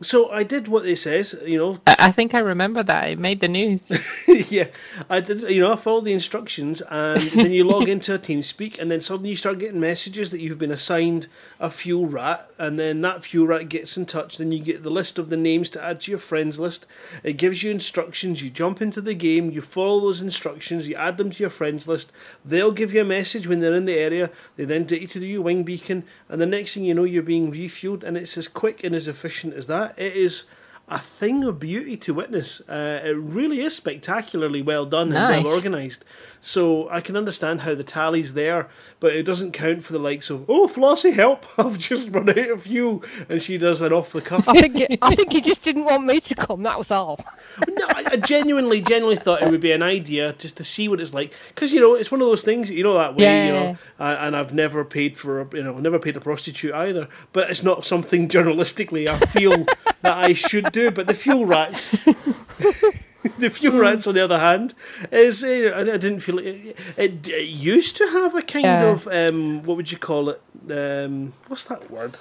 So I did what it says, you know, I, I think I remember that. It made the news. yeah, I did. You know, I followed the instructions, and then you log into a TeamSpeak, and then suddenly you start getting messages that you've been assigned a fuel rat, and then that fuel rat gets in touch. Then you get the list of the names to add to your friends list. It gives you instructions. You jump into the game. You follow those instructions. You add them to your friends list. They'll give you a message when they're in the area. They then take you to your wing beacon, and the next thing you know, you're being refueled, and it's as quick and as efficient as that. It is a thing of beauty to witness. Uh, it really is spectacularly well done and well organised. So I can understand how the tally's there, but it doesn't count for the likes of oh Flossie, help! I've just run out of fuel, and she does an off the cuff. I think it, I think he just didn't want me to come. That was all. no, I, I genuinely, genuinely thought it would be an idea just to see what it's like, because you know it's one of those things you know that way, you Yeah. know. Uh, and I've never paid for, a, you know, never paid a prostitute either. But it's not something journalistically I feel that I should do. But the fuel rats. The fuel rats, on the other hand, is uh, I I didn't feel it, it. It used to have a kind Yeah. of um, what would you call it? Um, what's that word?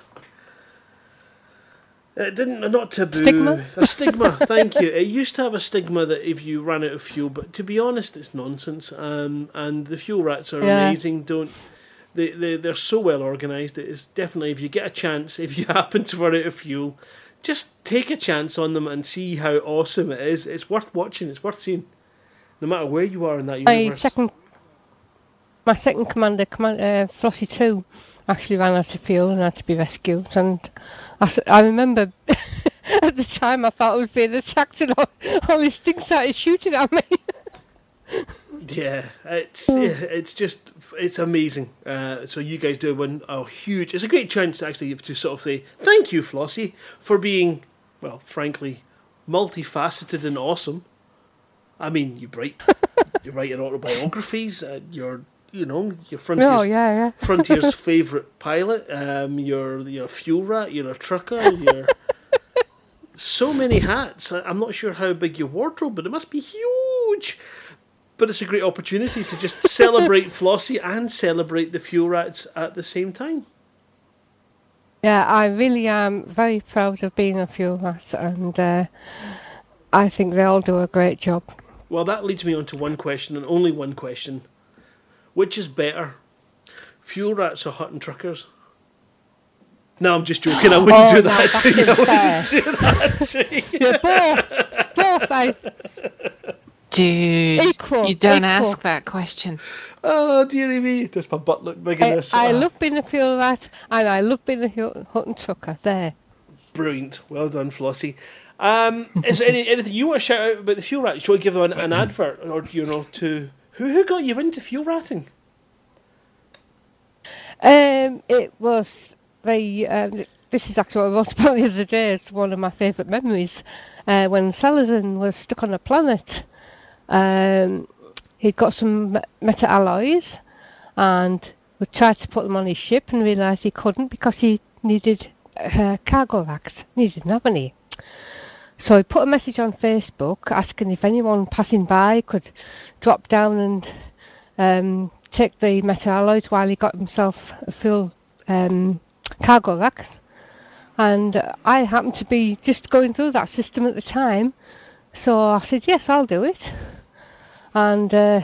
It didn't not taboo. Stigma? A stigma. thank you. It used to have a stigma that if you ran out of fuel, but to be honest, it's nonsense. Um, and the fuel rats are Yeah. amazing. Don't they, they? They're so well organised. It is definitely if you get a chance, if you happen to run out of fuel, just take a chance on them and see how awesome it is. It's worth watching. It's worth seeing, no matter where you are in that universe. My second, my second commander, command, uh, Flossie Two, actually ran out of fuel and had to be rescued. And I, I remember at the time I thought I was being attacked, and all, all these things started shooting at me. Yeah, it's it's just it's amazing. Uh, so you guys do win a huge. It's a great chance actually to sort of say thank you, Flossie, for being well, frankly, multifaceted and awesome. I mean, you write you write your autobiographies. Uh, you're you know your frontier's oh yeah, yeah. frontier's favorite pilot. Um, you're you're a fuel rat. You're a trucker. You're so many hats. I'm not sure how big your wardrobe, but it must be huge. But it's a great opportunity to just celebrate Flossie and celebrate the fuel rats at the same time. Yeah, I really am very proud of being a fuel rat, and uh, I think they all do a great job. Well, that leads me on to one question and only one question. Which is better, fuel rats or Hutton truckers? No, I'm just joking. I wouldn't Oh, do that that's to you. I wouldn't do that to you. Both, both, I, Dude, Equal, you don't equal. ask that question. Oh, dearie me. Does my butt look big in I, this? I Ah, love being a fuel rat and I love being a hu- Hutton trucker. There. Brilliant. Well done, Flossie. Um, is there any, anything you want to shout out about the fuel rat? Should we give them an, an advert, or you know, to who who got you into fuel ratting? Um, it was the. Um, this is actually what I wrote about the other day. It's one of my favourite memories. Uh, when Salazar was stuck on a planet, um, he'd got some me- meta alloys, and we tried to put them on his ship and realised he couldn't because he needed uh, cargo racks. He didn't have any. So he put a message on Facebook asking if anyone passing by could drop down and um, take the metal alloys while he got himself a full um, cargo rack. And I happened to be just going through that system at the time. So I said, yes, I'll do it. And, uh,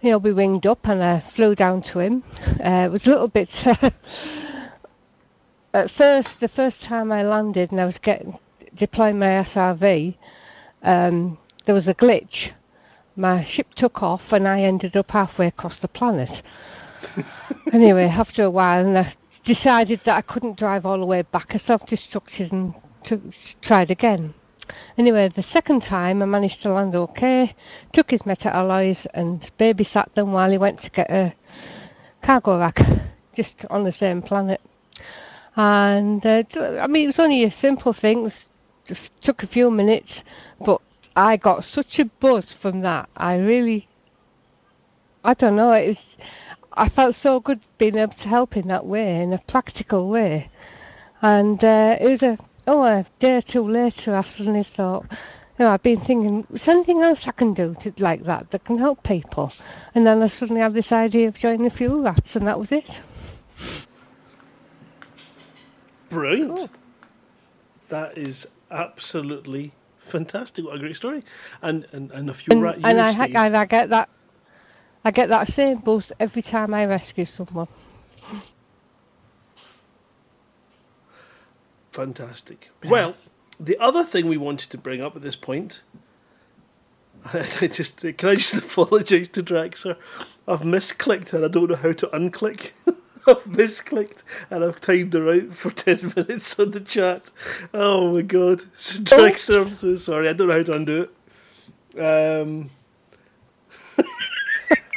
you know, we winged up and I flew down to him. Uh, it was a little bit. at first, the first time I landed and I was getting deploying my SRV, um, there was a glitch. My ship took off and I ended up halfway across the planet. anyway, after a while, and I decided that I couldn't drive all the way back. I self-destructed and tried again. Anyway, the second time I managed to land okay, took his meta alloys and babysat them while he went to get a cargo rack just on the same planet. And uh, I mean, it was only a simple thing. It just took a few minutes, but I got such a buzz from that. I really, I don't know. It was, I felt so good being able to help in that way, in a practical way. And uh, it was a oh a day or two later, I suddenly thought, you know, I've been thinking, is there anything else I can do to, like that that can help people? And then I suddenly had this idea of joining the fuel rats, and that was it. Brilliant. That is absolutely fantastic. What a great story. And and, and a fuel And, rat. and I, and I get that, I get that same buzz every time I rescue someone. Fantastic. Well, the other thing we wanted to bring up at this point, I just can I just apologise to Draxer? I've misclicked and I don't know how to unclick. I've misclicked and I've timed her out for ten minutes on the chat. Oh my god, so Draxer, I'm so sorry. I don't know how to undo it. Um,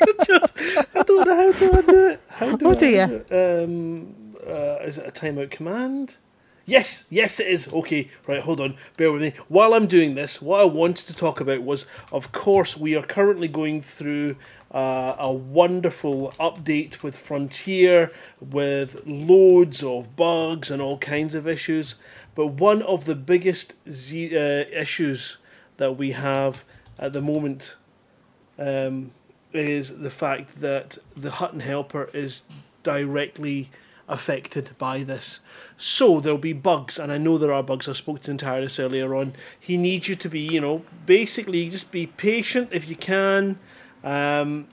I, don't, know how to undo it. How do Oh I undo it? Um, uh, is it a timeout command? Yes, yes, it is. Okay, right, hold on. Bear with me. While I'm doing this, what I wanted to talk about was, of course, we are currently going through uh, a wonderful update with Frontier with loads of bugs and all kinds of issues. But one of the biggest z- uh, issues that we have at the moment um, is the fact that the Hutton Helper is directly affected by this. So there'll be bugs, and I know there are bugs. I spoke to Tyrus earlier on. He needs you to be, you know, basically just be patient if you can. Um,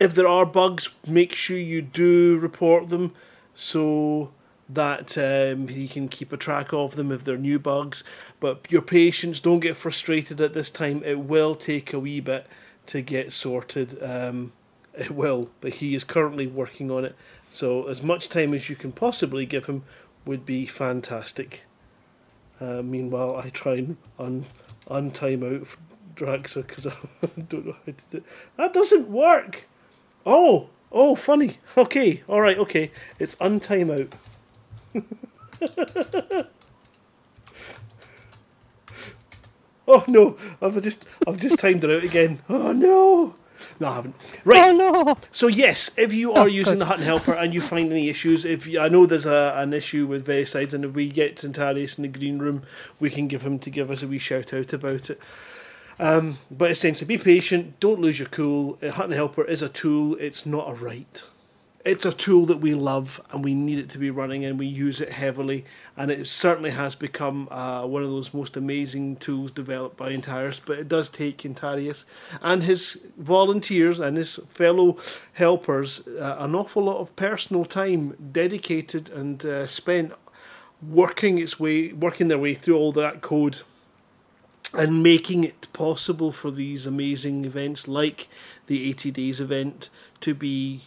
if there are bugs, make sure you do report them so that um, can keep a track of them if they're new bugs. But your patience, don't get frustrated at this time. It will take a wee bit to get sorted. Um, it will, but he is currently working on it. So as much time as you can possibly give him would be fantastic. Uh, meanwhile, I try and un untime out Draxer because I don't know how to do it. That doesn't work. Oh, oh, funny. Okay, all right, okay. It's untime out. oh no! I've just I've just timed it out again. Oh no! No, I haven't. Right. Oh no! So yes, if you are Oh, using good. the Hutton Helper and you find any issues, if you, I know there's a, an issue with various sides, and if we get Centarius in the green room, we can give him to give us a wee shout out about it. Um, but essentially, be patient. Don't lose your cool. A Hutton Helper is a tool. It's not a right. It's a tool that we love and we need it to be running and we use it heavily. And it certainly has become uh, one of those most amazing tools developed by Antarius but it does take Antarius and his volunteers and his fellow helpers uh, an awful lot of personal time dedicated and uh, spent working its way working their way through all that code and making it possible for these amazing events like the 80 days event to be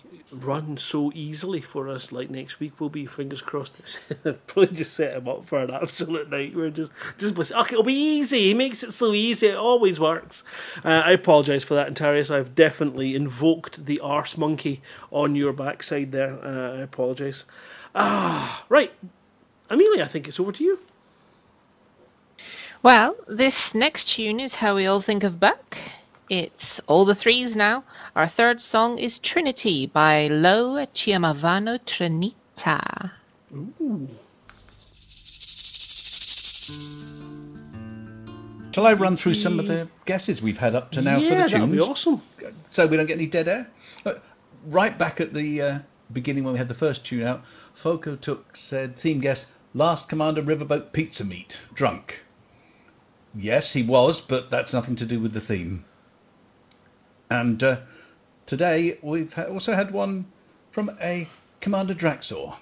run so easily for us. Like next week, will be fingers crossed. Probably just set him up for an absolute nightmare. Just, just okay, it'll be easy. He makes it so easy. It always works. Uh, I apologise for that, Antarius. I've definitely invoked the arse monkey on your backside there. Uh, I apologise. Ah, right, Amelia. I think it's over to you. Well, this next tune is how we all think of Buck. It's all the threes now. Our third song is Trinity by Lo Chiamavano Trinita. Ooh. Shall I run through some of the guesses we've had up to now yeah, for the tunes? that'd be awesome. So we don't get any dead air. Uh, Right back at the uh, beginning when we had the first tune out, Foco took said theme guest Last Commander Riverboat Pizza Meat drunk. Yes, he was, but that's nothing to do with the theme. And uh, today we've also had one from a Commander Draxor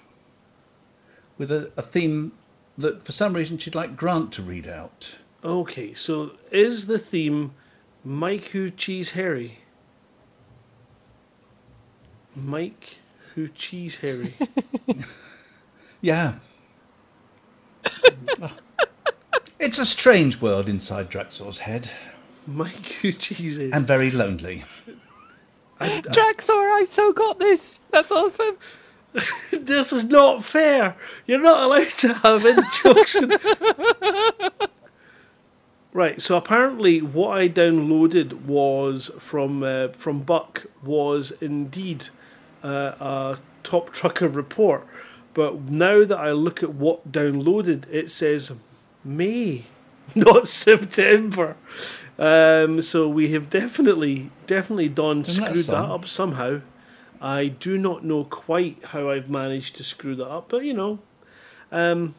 with a, a theme that for some reason she'd like Grant to read out. Okay, so is the theme Mike Who Cheese Harry? Mike Who Cheese Harry. Yeah. It's a strange world inside Draxor's head, Mike Who Cheese Harry. and very lonely. Draxor, I so got this. That's awesome. this is not fair. You're not allowed to have in jokes. with- right. So apparently, what I downloaded was from uh, from Buck was indeed uh, a top trucker report. But now that I look at what downloaded, it says May, not September. Um, so we have definitely, definitely done Isn't screwed that some? up somehow. I do not know quite how I've managed to screw that up, but you know, um,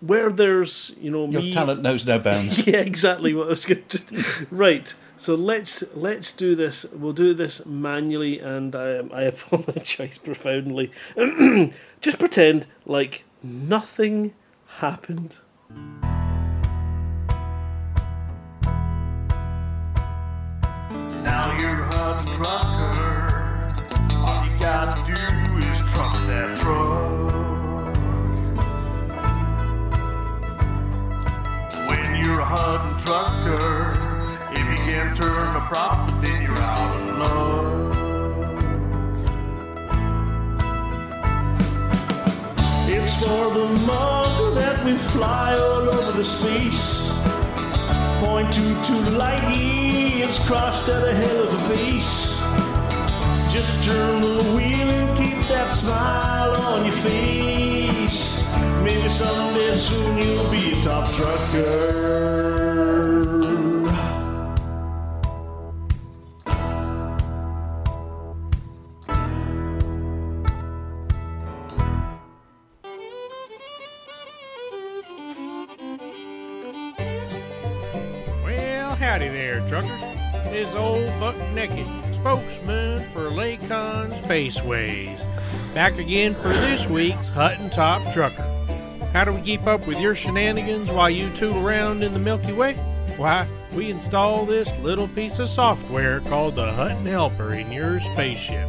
where there's you know Your me, talent knows no bounds. yeah, exactly what I was going to. right. So let's let's do this. We'll do this manually, and I I apologize profoundly. Just pretend like nothing happened. Now you're a hot trucker. All you gotta do is trunk that truck. When you're a hot trucker, if you can't turn a profit, then you're out of luck. It's for the mug that we fly all over the space. Point two to lighty, it's crossed at a hell of a pace. Just turn the wheel and keep that smile on your face. Maybe someday soon you'll be a top trucker. Spokesman for Lakon Spaceways. Back again for this week's Hutton Top Trucker. How do we keep up with your shenanigans while you tool around in the Milky Way? Why, we install this little piece of software called the Hutton Helper in your spaceship.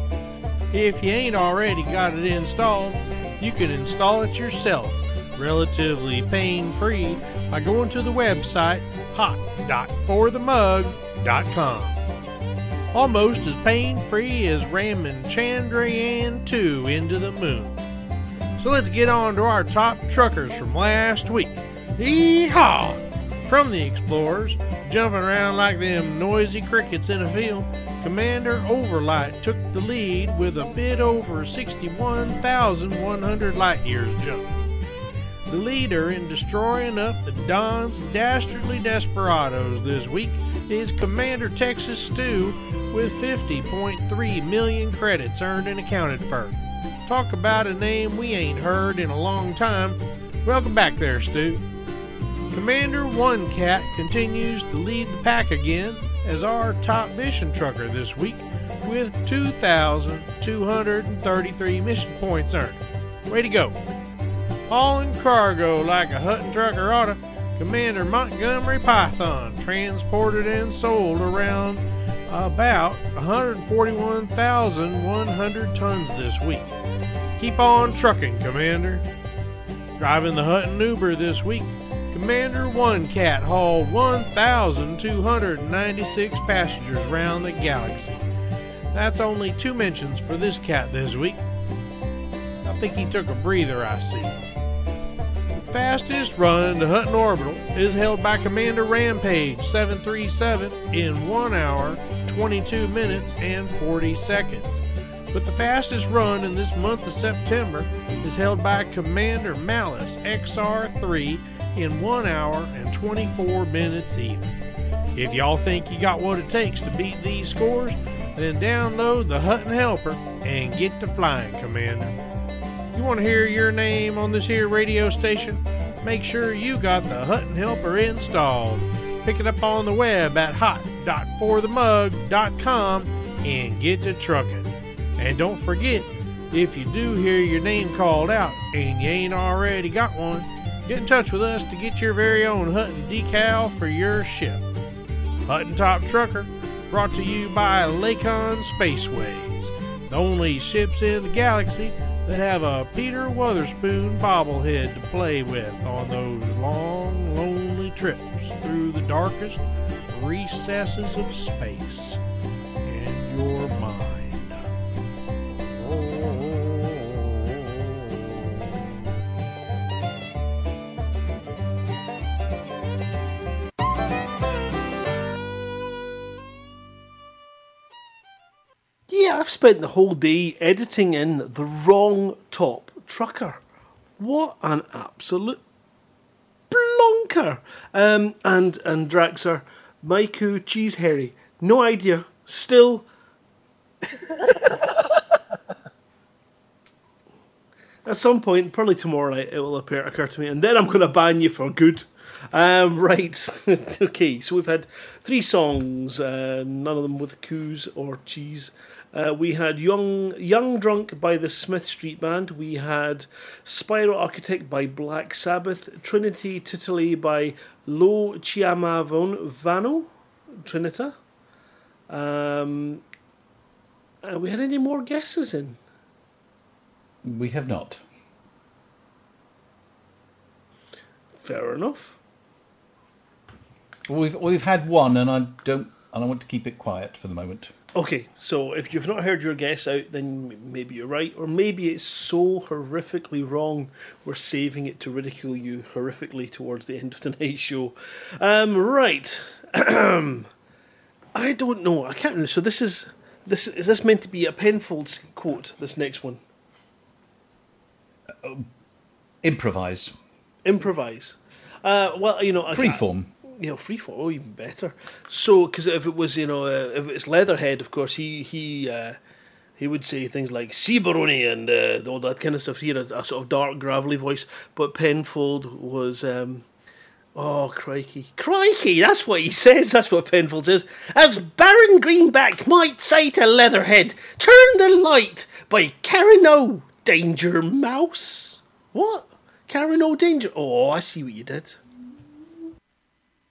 If you ain't already got it installed, you can install it yourself, relatively pain free, by going to the website hot.forthemug.com. Almost as pain free as ramming Chandrayaan 2 into the moon. So let's get on to our top truckers from last week. Yeehaw! From the Explorers, jumping around like them noisy crickets in a field, Commander Overlight took the lead with a bit over 61,100 light years jump. The leader in destroying up the Don's dastardly desperados this week is Commander Texas Stew with 50.3 million credits earned and accounted for. Talk about a name we ain't heard in a long time. Welcome back there, Stu. Commander One Cat continues to lead the pack again as our top mission trucker this week with 2,233 mission points earned. Way to go! Hauling cargo like a Hutton trucker oughta, Commander Montgomery Python transported and sold around about 141,100 tons this week. Keep on trucking, Commander. Driving the Hutton Uber this week, Commander One Cat hauled 1,296 passengers around the galaxy. That's only two mentions for this cat this week. I think he took a breather, I see. The fastest run to Hutton Orbital is held by Commander Rampage 737 in 1 hour, 22 minutes, and 40 seconds. But the fastest run in this month of September is held by Commander Malice XR3 in 1 hour and 24 minutes even. If y'all think you got what it takes to beat these scores, then download the Hutton Helper and get to flying, Commander. You want to hear your name on this here radio station? Make sure you got the Hutton Helper installed. Pick it up on the web at hot.forthemug.com and get to trucking. And don't forget, if you do hear your name called out and you ain't already got one, get in touch with us to get your very own Hutton decal for your ship. Hutton Top Trucker, brought to you by Lakon Spaceways, the only ships in the galaxy that have a Peter Wotherspoon bobblehead to play with on those long, lonely trips through the darkest recesses of space and your mind. Yeah, I've spent the whole day editing in the wrong top trucker. What an absolute blonker! Um, and and Draxer, Maiku Cheese Harry, no idea. Still. At some point, probably tomorrow night, it will appear, occur to me, and then I'm going to ban you for good. Um, right. okay, so we've had three songs, uh, none of them with coos or cheese. Uh, we had Young Young Drunk by the Smith Street Band. We had Spiral Architect by Black Sabbath. Trinity Titoli by Lo Chiamavano. Trinita. Um, uh, we had any more guesses in? We have not. Fair enough. We've we've had one, and I don't, and I want to keep it quiet for the moment. Okay, so if you've not heard your guess out, then maybe you're right, or maybe it's so horrifically wrong we're saving it to ridicule you horrifically towards the end of tonight's show. Um, right, I don't know. I can't. Remember. So this is this is this meant to be a Penfold's quote? This next one, Improvise. improvise. Uh, well, you know, I- Freeform. You know, freeform. Oh, even better. So, because if it was, you know, uh, if it's Leatherhead, of course, he he uh, he would say things like "Cibaroni" and uh, all that kind of stuff. He had a, a sort of dark, gravelly voice. But Penfold was, um, oh crikey, crikey! That's what he says. That's what Penfold says. As Baron Greenback might say to Leatherhead, "Turn the light" by Karen O. Danger Mouse. What? Karen O. Danger. Oh, I see what you did.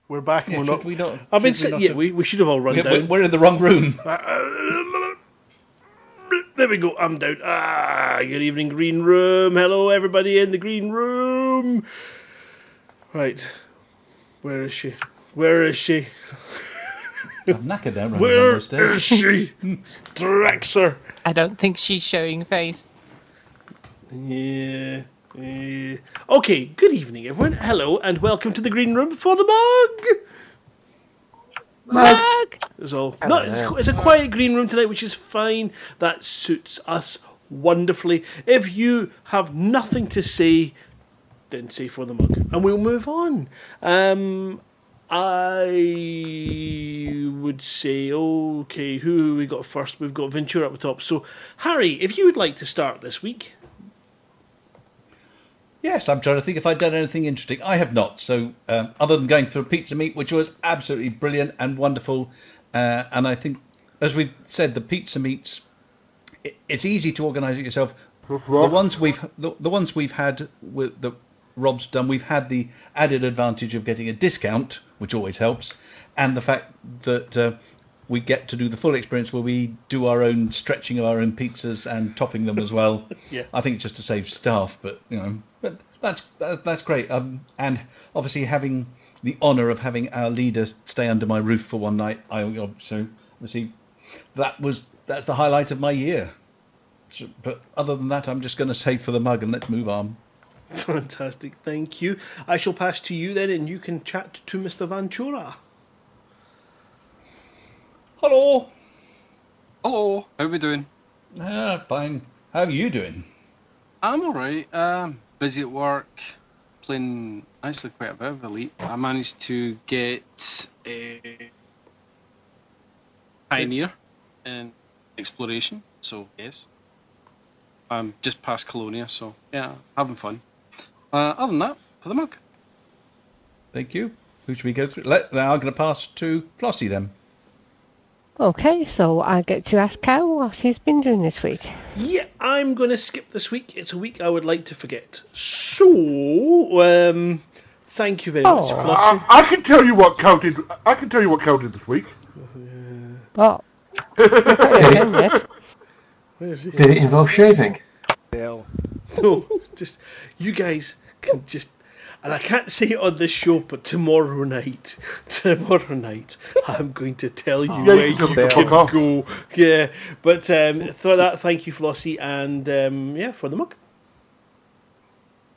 We're back. Yeah, we're not. we not- I've been should we saying, not yeah, have- we, we should have all run We're, down. we're in the wrong room. There we go. I'm down. Ah, good evening, green room. Hello, everybody in the green room. Right, where is she? Where is she? I'm knackered now running Where down those stairs. is she? Drexer. I don't think she's showing face. Yeah. Yeah. Okay. Good evening, everyone. Hello, and welcome to the green room for the mug. Mug! It's all. No, it's, it's a quiet green room tonight, which is fine. That suits us wonderfully. If you have nothing to say, then say for the mug, and we'll move on. Um, I would say, okay, who we got first? We've got Ventura up the top. So, Harry, if you would like to start this week. Yes, I'm trying to think if I'd done anything interesting. I have not. So, um, other than going through a Pizza Meet, which was absolutely brilliant and wonderful, uh, and I think, as we've said, the Pizza Meets, it, it's easy to organise it yourself. The ones we've the, the ones we've had with the Rob's done, we've had the added advantage of getting a discount, which always helps, and the fact that uh, we get to do the full experience where we do our own stretching of our own pizzas and topping them as well. Yeah. I think it's just to save staff, but you know, that's that, that's great. Um, and obviously having the honour of having our leader stay under my roof for one night, I so obviously that was that's the highlight of my year. So, but other than that, I'm just going to save for the mug and let's move on. Fantastic, thank you. I shall pass to you then, and you can chat to Mr. Ventura. Hello. Hello, how are we doing? Ah, fine. How are you doing? I'm alright. Um, busy at work, playing actually quite a bit of Elite. I managed to get a Pioneer in exploration, so yes. I'm just past Colonia, so yeah, having fun. Uh, other than that, for the mug. Thank you. Who should we go through? Let, I'm going to pass to Flossie then. Okay, so I get to ask Cow what he's been doing this week. Yeah, I'm going to skip this week. It's a week I would like to forget. So, um, thank you very much, Oh. Flossie. I, I can tell you what Cal did. I can tell you what Cal did this week. Oh. Again, yes. Where is he? Did it involve shaving? No, just you guys can just, and I can't say it on this show, but tomorrow night, tomorrow night, I'm going to tell you Yeah, where you you can can go. Yeah, but um, for that, thank you, Flossie, and um, yeah, for the mug.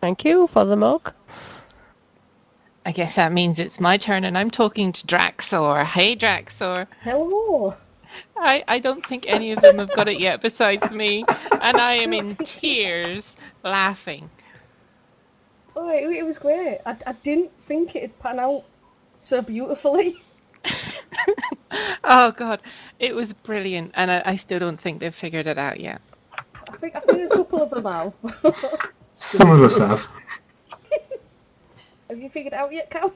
Thank you for the mug. I guess that means it's my turn and I'm talking to Draxor. Hey, Draxor. Hello. I, I don't think any of them have got it yet besides me, and I am in tears laughing. Oh, it, it was great. I, I didn't think it'd pan out so beautifully. Oh, God. It was brilliant, and I, I still don't think they've figured it out yet. I think I think a couple of them have. Some of us have. have you figured it out yet, Cal?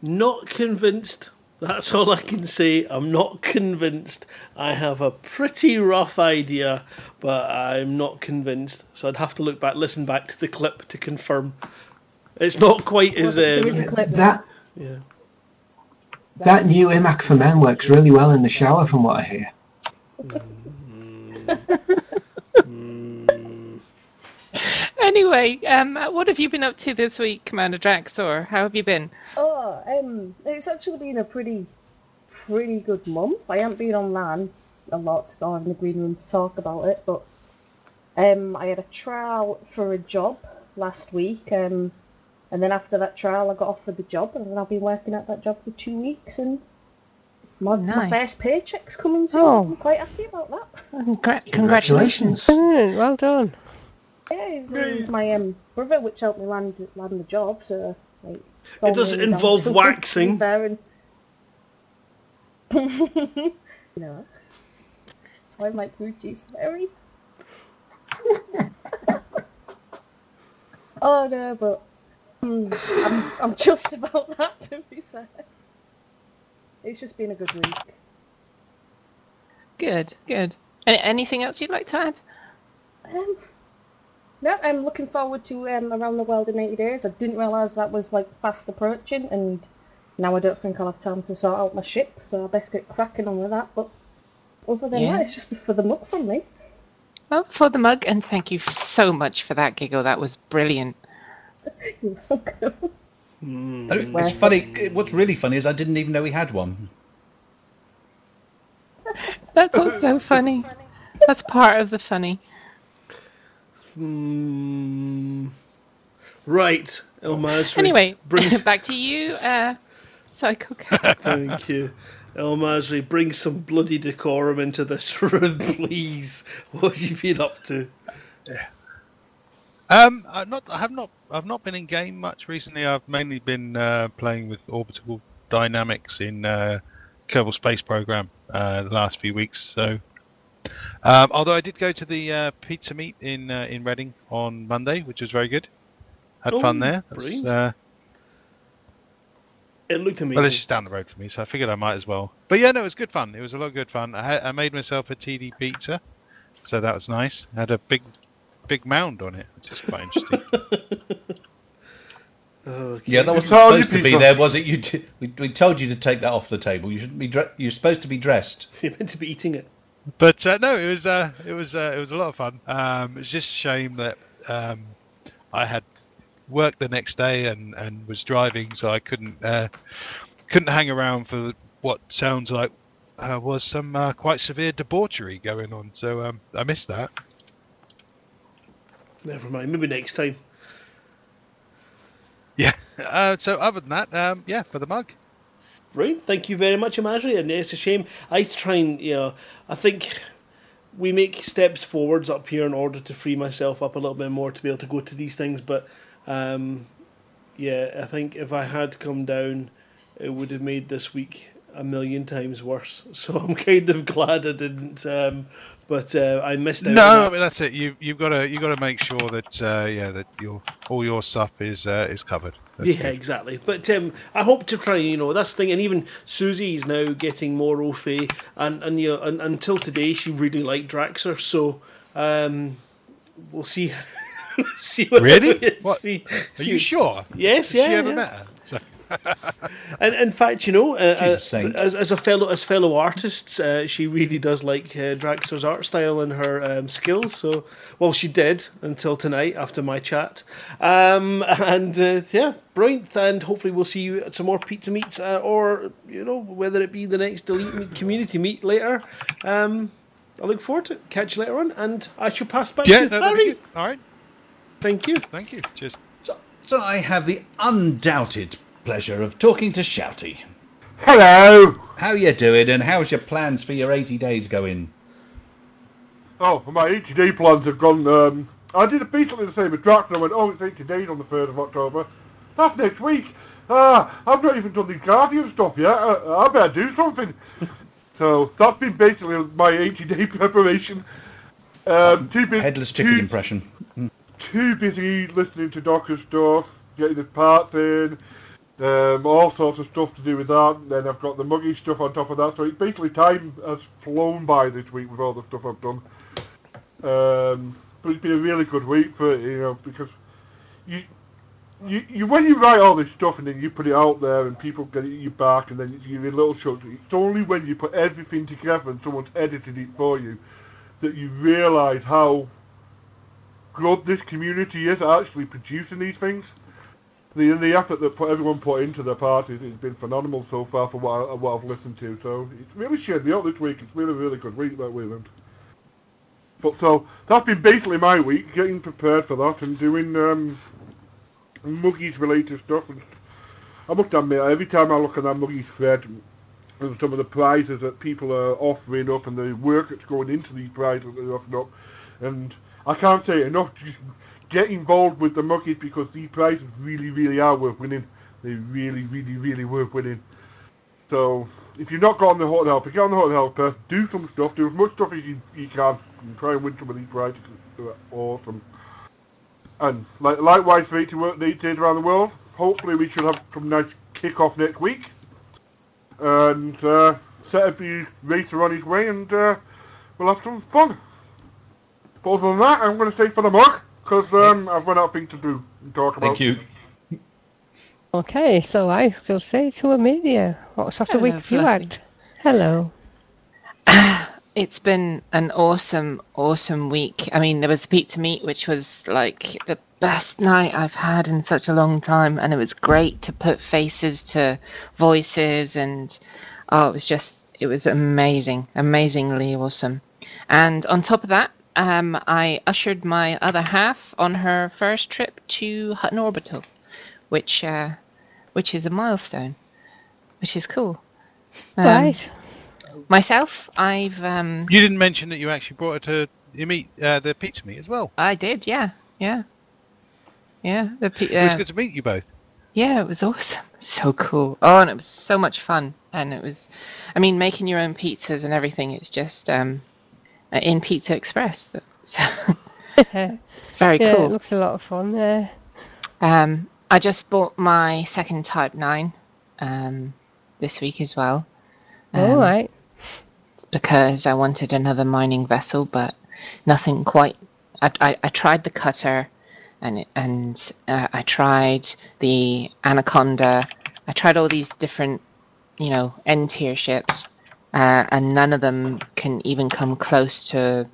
Not convinced. That's all I can say. I'm not convinced. I have a pretty rough idea, but I'm not convinced. So I'd have to look back, listen back to the clip to confirm. It's not quite as. Um, there is a clip. That Yeah. that new iMac for men works really well in the shower, from what I hear. Anyway, um, what have you been up to this week, Commander Draxor? How have you been? Oh, um, it's actually been a pretty, pretty good month. I haven't been on LAN a lot, so in the green room to talk about it. But um, I had a trial for a job last week, um, and then after that trial, I got offered the job, and I've been working at that job for two weeks, and my, my Nice. first paycheck's coming soon. Oh. I'm quite happy about that. Congra- congratulations. Brilliant, well done. Yeah, it was, it was my um, brother which helped me land land the job, so like, It doesn't involve waxing. to be fair, and- no, that's why my Gucci's very. oh no, but mm, I'm I'm chuffed about that. To be fair, it's just been a good week. Good, good. A- anything else you'd like to add? Um, no, I'm looking forward to um, Around the World in 80 Days. I didn't realise that was like fast approaching, and now I don't think I'll have time to sort out my ship, so I best get cracking on with that. But other than Yeah. that, it's just for the mug from me. Well, for the mug, and thank you so much for that giggle. That was brilliant. You're welcome. And It's, it's funny. What's really funny is I didn't even know we had one. That's also funny. That's part of the funny. Hmm. Right, El Masri. Anyway, bring, it back to you, uh, Psycho Cat. thank you. El Masri, bring some bloody decorum into this room, please. What have you been up to? Um, I've not, I have not, I've not been in game much recently. I've mainly been uh, playing with orbital dynamics in uh, Kerbal Space Program uh, the last few weeks. So, um, although I did go to the uh, pizza meet in uh, in Reading on Monday, which was very good. Had fun Oh, there. Was, uh, It looked amazing. well, it's just down the road for me, so I figured I might as well. But yeah, no, it was good fun. It was a lot of good fun. I, had, I made myself a TD pizza, so that was nice. Had a big, big mound on it, which is quite interesting. Yeah, that wasn't It's supposed to be there, was it? You t- we, we told you to take that off the table. You shouldn't be. Dre- you're supposed to be dressed. You're meant to be eating it. But uh, no, it was uh, it was uh, it was a lot of fun. Um, it's just a shame that um, I had work the next day and, and was driving, so I couldn't uh, couldn't hang around for what sounds like uh, was some uh, quite severe debauchery going on. So um, I missed that. Never mind. Maybe next time. Yeah. Uh, so other than that, um, yeah, for the mug. Right. Thank you very much, Imagine. And it's a shame. I try and, you know, I think we make steps forwards up here in order to free myself up a little bit more to be able to go to these things. But, um, yeah, I think if I had come down, it would have made this week a million times worse. So I'm kind of glad I didn't. Um, but uh, I missed out. No, on I mean that's it. You you've got to you got to make sure that uh, yeah that your all your stuff is uh, is covered. That's yeah, exactly. But um, I hope to try. You know, that's the thing. And even Susie is now getting more au fait. And and you know, and, until today, she really liked Draxer. So um, we'll see. see what Really? What? See, Are you sure? Yes. Has yeah. she ever yeah. met her? So- And in fact, you know, uh, She's a uh, saint. as, as a fellow as fellow artists, uh, she really does like uh, Draxer's art style and her um, skills. So, well, she did until tonight after my chat. Um, and uh, yeah, brilliant. And hopefully, we'll see you at some more pizza meets, uh, or you know, whether it be the next Delete Meet community meet later. Um, I look forward to it. Catch you later on, and I shall pass back yeah, to no, Harry. All right. Thank you. Thank you. Cheers. So I have the undoubted pleasure of talking to Shouty. Hello. How you doing, and how's your plans for your 80 days going? Oh, my 80 day plans have gone. Um, I did a piece basically the same with Drax, and I went, oh, it's 80 days on the 3rd of October. That's next week. Ah, I've not even done the Guardian stuff yet. I, I better do something. so that's been basically my 80 day preparation. Um, too busy. Headless chicken impression. Mm. Too busy listening to Docker stuff, getting the parts in, um, all sorts of stuff to do with that. And then I've got the muggy stuff on top of that. So it's basically time has flown by this week with all the stuff I've done. Um, but it's been a really good week for you know because you. You, you when you write all this stuff and then you put it out there and people get it at your back and then you're in little chunks. It's only when you put everything together and someone's edited it for you that you realise how good this community is actually producing these things. The the effort that put, everyone put into their parties has been phenomenal so far for what, I, what I've listened to. So it's really cheered me up this week. It's been a really good week that we weekend. But so that's been basically my week, getting prepared for that and doing um, Muggies related stuff. And I must admit, every time I look at that Muggies thread and some of the prizes that people are offering up and the work that's going into these prizes that they're offering up, and I can't say enough. Get involved with the Muggies because these prizes really, really are worth winning. They really, really, really worth winning. So if you're not got on the hot helper, get on the hot helper, do some stuff, do as much stuff as you, you can, and try and win some of these prizes. They're awesome. And like, likewise for 80 work days around the world, hopefully we should have some nice kick-off next week. And uh, set every racer on his way and uh, we'll have some fun. But other than that, I'm going to stay for the mug, because um, I've run out of things to do and talk about. Thank you. Okay, so I shall say to Amelia, what sort of Hello, week have you Fluffy. had? Hello. It's been an awesome, awesome week. I mean, there was the pizza meet, which was like the best night I've had in such a long time, and it was great to put faces to voices, and oh, it was just, it was amazing, amazingly awesome. And on top of that, um, I ushered my other half on her first trip to Hutton Orbital, which, uh, which is a milestone, which is cool. Um, right. Myself, I've um, You didn't mention that you actually brought her to you meet uh, the pizza meet as well. I did, yeah, yeah. Yeah, the pe- It was uh, good to meet you both. Yeah, it was awesome. So cool. Oh, and it was so much fun. And it was, I mean, making your own pizzas and everything. It's just um, in Pizza Express. So very yeah, cool. it looks a lot of fun. Yeah. Um, I just bought my second Type 9 um, this week as well. All um, right. Because I wanted another mining vessel, but nothing quite. I, I, I tried the cutter, and and uh, I tried the Anaconda. I tried all these different, you know, N tier ships, uh, and none of them can even come close to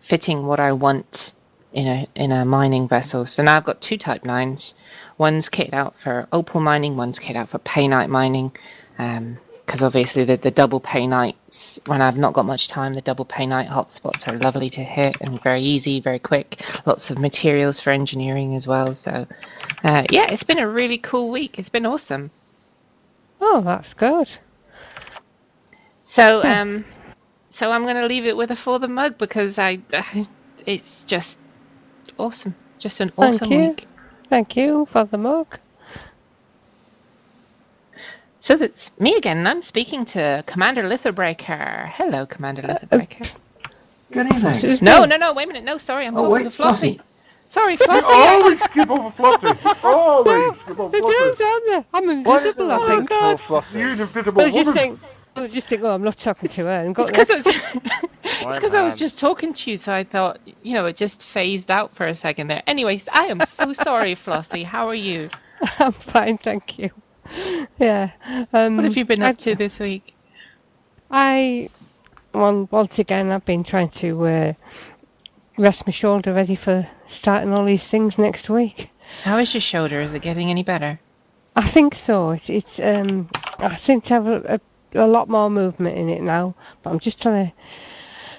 fitting what I want in a in a mining vessel. So now I've got two Type Nines. One's kitted out for opal mining. One's kitted out for painite mining. Because obviously the, the double painites, when I've not got much time, the double painite hotspots are lovely to hit and very easy, very quick. Lots of materials for engineering as well. So uh, yeah, it's been a really cool week. It's been awesome. Oh, that's good. So hmm. um, so I'm going to leave it with a for the mug because I, uh, it's just awesome. Just an Thank awesome you. week. Thank you for the mug. So that's me again. I'm speaking to Commander Litherbreaker. Hello, Commander uh, oh. Litherbreaker. Good evening. No, no, no. Wait a minute. No, sorry. I'm Oh, talking wait, to Flossie. Flossie. Sorry, You Flossie. always skip over Flossie. Always skip over The dude's Flossie. on there. I'm invisible, I think. Oh, you're invisible They'll just woman. Think, they'll just think, oh, I'm not talking to her. And got It's because I was just talking to you, so I thought, you know, it just phased out for a second there. Anyways, I am so sorry, Flossie. How are you? I'm fine, thank you. Yeah. Um, What have you been I- up to this week? I, well, once again, I've been trying to uh, rest my shoulder ready for starting all these things next week. How is your shoulder? Is it getting any better? I think so. It's, it's um, I seem to have a, a, a lot more movement in it now, but I'm just trying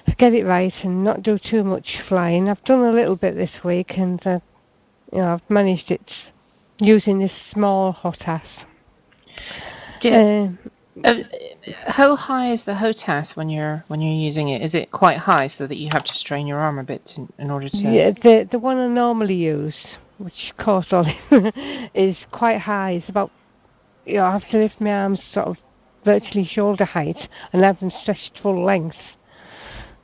to get it right and not do too much flying. I've done a little bit this week, and uh, you know, I've managed it using this small HOTAS. Do- Um, Uh, how high is the HOTAS when you're when you're using it? Is it quite high so that you have to strain your arm a bit to, in order to? Yeah, the the one I normally use, which costs all is quite high. It's about you know, I have to lift my arms sort of virtually shoulder height and have them stretched full length.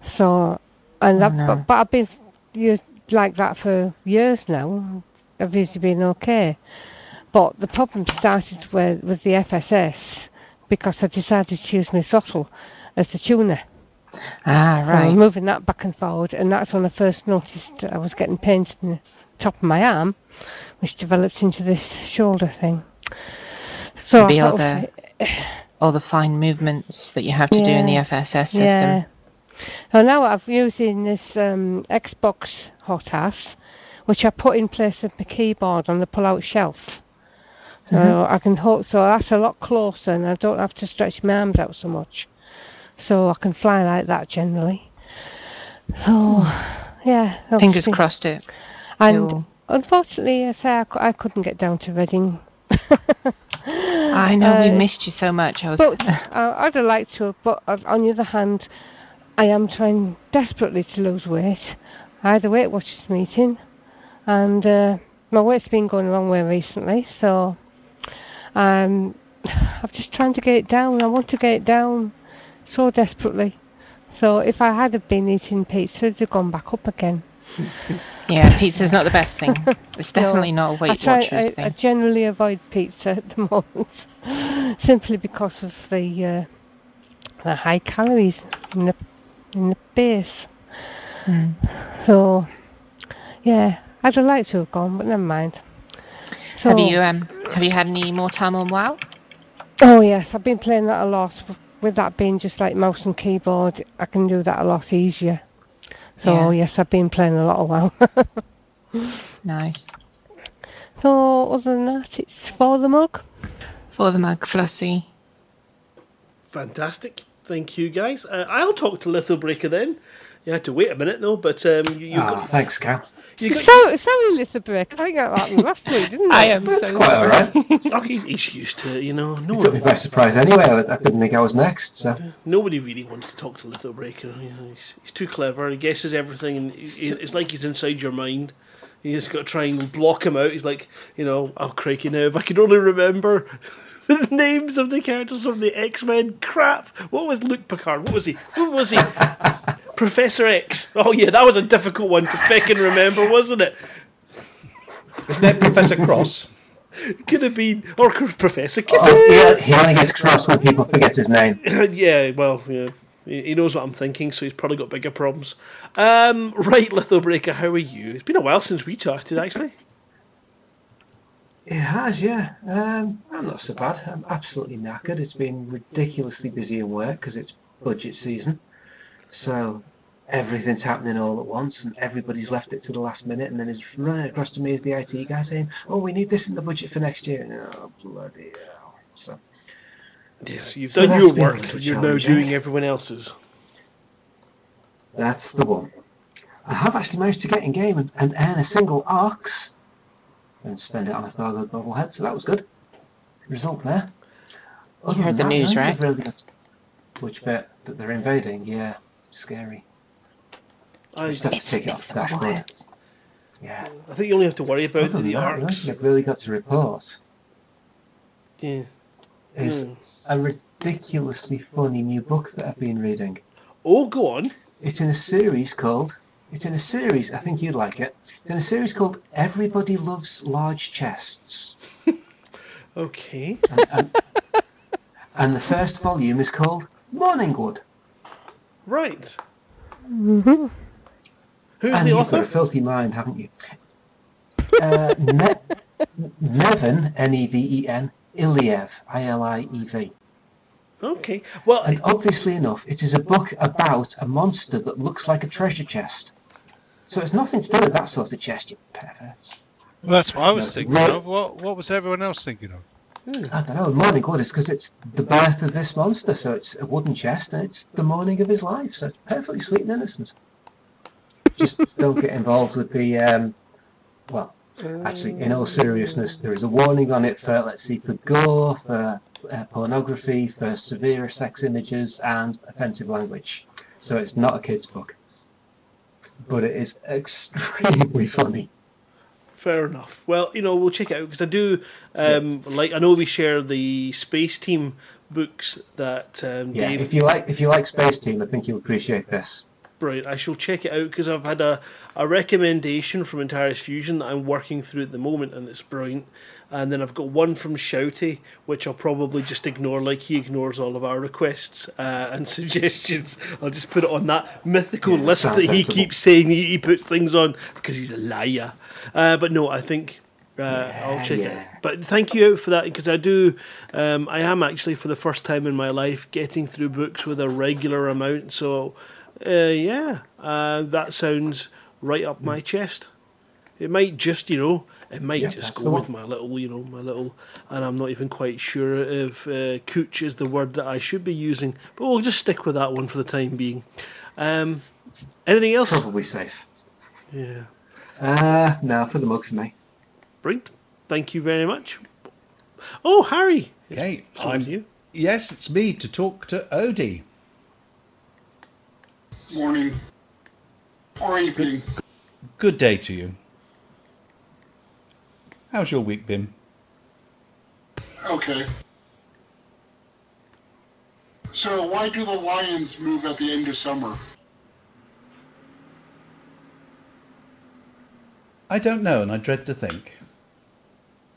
So, and Oh, that, no. but, but I've been used like that for years now. I've usually been okay. But the problem started with, with the FSS because I decided to use my throttle as the tuner. Ah, So right. moving that back and forward, and that's when I first noticed I was getting pains in the top of my arm, which developed into this shoulder thing. So I Maybe all sort of, all the fine movements that you have to do in the FSS system. yeah. Well, now I've using this um, Xbox HOTAS, which I put in place of my keyboard on the pull-out shelf. So Mhm. I can hold, so that's a lot closer, and I don't have to stretch my arms out so much. So I can fly like that generally. So, yeah. Fingers been- crossed it. And unfortunately, I say I, I couldn't get down to Reading. I know we Uh, missed you so much. I was. But uh, I'd have liked to, but on the other hand, I am trying desperately to lose weight. I had a Weight Watchers meeting, and uh, my weight's been going the wrong way recently, so um, I'm just trying to get it down. I want to get it down so desperately. So if I had been eating pizza, it'd have gone back up again. yeah, pizza's not the best thing. It's No, definitely not a Weight try. Watchers I, thing. I generally avoid pizza at the moment, simply because of the uh, the high calories in the in the base. Mm. So, yeah, I'd have liked to have gone, but never mind. So, have you um have you had any more time on WoW? oh yes, I've been playing that a lot. With that being just like mouse and keyboard, I can do that a lot easier. So Yeah. yes, I've been playing a lot of WoW. Nice. so other than that, it's for the mug. For the mug, Flossie. Fantastic. Thank you, guys. Uh, I'll talk to Lithobreaker then. You had to wait a minute, though, but um, you, you Ah, got. thanks, Cal. You got So, sorry, Lisa Brick. I think that happened last week, didn't it? I am That's so quite all right. oh, he's, he's used to it, you know. No It took me by surprise anyway. I, I didn't think I was next. So nobody really wants to talk to Lithobreaker. You know, he's, he's too clever. He guesses everything, and he, he- it's like he's inside your mind. You just got to try and block him out. He's like, you know, I'm oh crikey now, if I could only remember the names of the characters from the X Men. Crap! What was Luke Picard? What was he? What was he? Professor X. Oh yeah, that was a difficult one to fucking remember, wasn't it? Isn't it Professor Cross? Could have been or Professor Kisses. Oh, he, he only gets cross when people forget his name. yeah, well, yeah. He he knows what I'm thinking, so he's probably got bigger problems. Um, right, Lithobreaker, how are you? It's been a while since we chatted, actually. It has, yeah. Um, I'm not so bad. I'm absolutely knackered. It's been ridiculously busy in work because it's budget season. So everything's happening all at once, and everybody's left it to the last minute. And then it's running across to me as the IT guy saying, "Oh, we need this in the budget for next year." And, oh, bloody hell! So Yes, you've So done your work. You're now doing everyone else's. that's the one. I have actually managed to get in game and, and earn a single ARX and spend it on a Thargoid bobblehead, so that was good. Result there. You heard the that, news, no, right? Really got which bit that they're invading? Yeah, scary. I just have to take it off the dashboard. Yeah. I think you only have to worry about the that, no, ARX. They've really got to report. Yeah. Is Hmm. a ridiculously funny new book that I've been reading. Oh, go on. It's in a series called. It's in a series. I think you'd like it. It's in a series called "Everybody Loves Large Chests," Okay. and the first volume is called "Morningwood." Right. Mm-hmm. Who's and the you've author? got a filthy mind, haven't you? Uh, ne- Neven, N-E-V-E-N, Iliev, I-L-I-E-V. Okay. Well, and obviously enough, it is a book about a monster that looks like a treasure chest. So it's nothing to do with that sort of chest, you perverts. Well, that's what I was No, thinking right. of. What What was everyone else thinking of? I don't know. Morning Wood is because it's the birth of this monster, so it's a wooden chest and it's the morning of his life, so it's perfectly sweet and innocent. Just don't get involved with the. Um, well, actually, in all seriousness, there is a warning on it for, let's see, for gore, for uh, pornography, for severe sex images, and offensive language. So it's not a kid's book. But it is extremely funny. Fair enough. Well, you know, we'll check it out because I do um, like. I know we share the Space Team books that um, Yeah, Dave. if you like, if you like Space Team, I think you'll appreciate this. Brilliant. I shall check it out because I've had a, a recommendation from Antares Fusion that I'm working through at the moment, and it's brilliant. And then I've got one from Shouty, which I'll probably just ignore, like he ignores all of our requests uh, and suggestions. I'll just put it on that mythical Yeah, list that he sensible. keeps saying he, he puts things on because he's a liar. Uh, but no, I think uh, I'll check it. yeah. out. But thank you for that because I do. Um, I am actually for the first time in my life getting through books with a regular amount. So, uh, yeah, uh, that sounds right up my chest. It might just, you know, it might Yeah, just go with my little, you know, my little, and I'm not even quite sure if uh, cooch is the word that I should be using. But we'll just stick with that one for the time being. Um, anything else? Probably safe. Yeah. Uh, no, for the mug for me. Brilliant. Thank you very much. Oh, Harry. Okay, over I'm, to you. yes, it's me to talk to Odie. Morning. Or evening. Good day to you. How's your week been? Okay. So why do the lions move at the end of summer? I don't know, and I dread to think.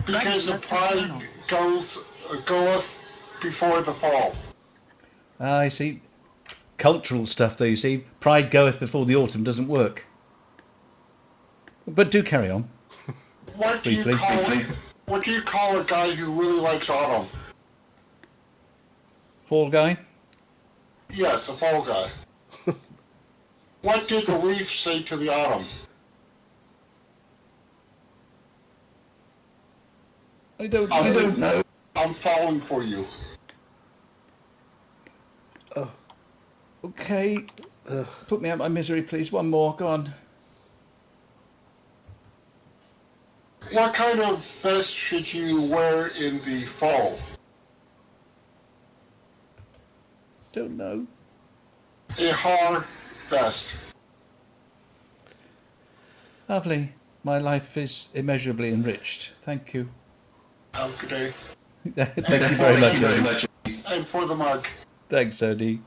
Because the pride goes uh, goeth before the fall. Ah, I see. Cultural stuff, though, you see. Pride goeth before the autumn doesn't work. But do carry on. What do you call briefly. what do you call a guy who really likes autumn? Fall guy? Yes, a fall guy. what did the leaf say to the autumn? I don't, I I don't don't know. I'm falling for you. Oh. Okay. Put me out my misery, please. One more. Go on. What kind of vest should you wear in the fall? Don't know. A har vest. Lovely. My life is immeasurably enriched. Thank you. Okay. Thank you very much. Odie. And for the mug. Thanks, Odie.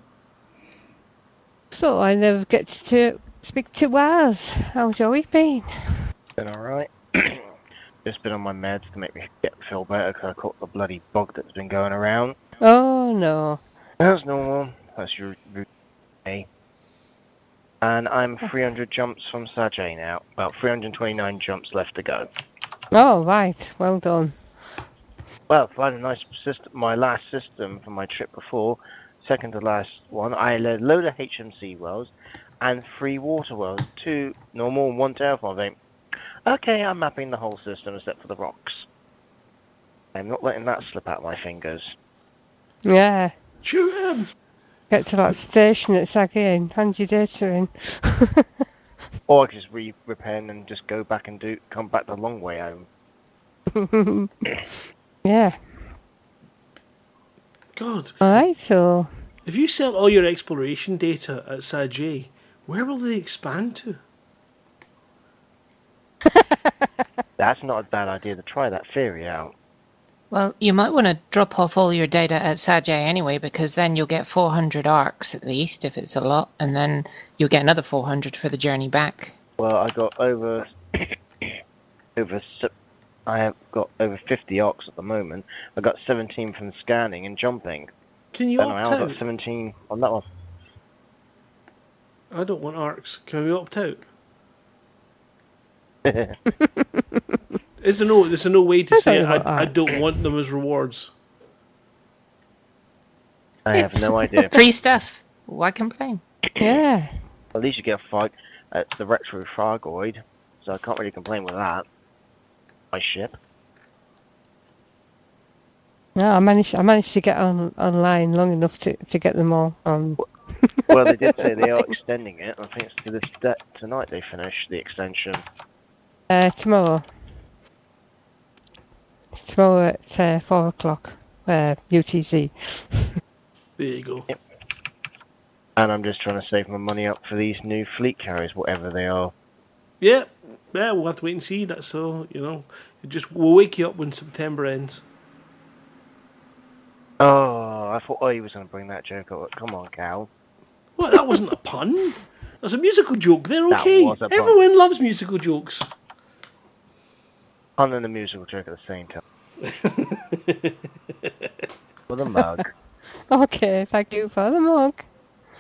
So I never get to speak to Waz. How's your week been? Been alright. Just been on my meds to make me get feel better because I caught the bloody bug that's been going around. Oh no. That's normal. That's your routine. Eh? And I'm 300 jumps from Sajay now. About 329 jumps left to go. Oh right, well done. Well, if I had a nice system, my last system from my trip before, second to last one, I had a load of HMC worlds and three water worlds, two normal and one terraform. I think, okay, I'm mapping the whole system except for the rocks. I'm not letting that slip out my fingers. Yeah. Shoot him! Get to that station at Saggy and hand your data in. Or I could just re-repair and just go back and do come back the long way home. yeah. God. Alright, so If you sell all your exploration data at Sajay, where will they expand to? That's not a bad idea to try that theory out. Well, you might want to drop off all your data at Sajay anyway, because then you'll get 400 ARX at least, if it's a lot, and then you'll get another 400 for the journey back. Well, I got over over s- I have got over 50 ARX at the moment. I got 17 from scanning and jumping. Can you Then I opt also got 17 on that one. I don't want ARX. Can we opt out? Is there no? There's no way to I say don't I, I don't want them as rewards. I have no idea. Free stuff. Why complain? Yeah. At least you get a fight at the retro Thargoid, so I can't really complain with that. My ship. No, I managed I managed to get on online long enough to, to get them all on Well, they did say they are extending it. I think it's to this de- tonight they finish the extension. Uh, tomorrow. Tomorrow at uh, four o'clock. Uh, UTC. There you go. And I'm just trying to save my money up for these new fleet carriers, whatever they are. Yeah, yeah. We'll have to wait and see. That's all, you know. It just we'll wake you up when September ends. Oh, I thought oh, he was going to bring that joke up. Come on, Cal. What? That wasn't a pun. That's a musical joke. They're That okay. was a pun. Everyone loves musical jokes. Pun and a musical joke at the same time. For the mug. Okay, thank you for the mug.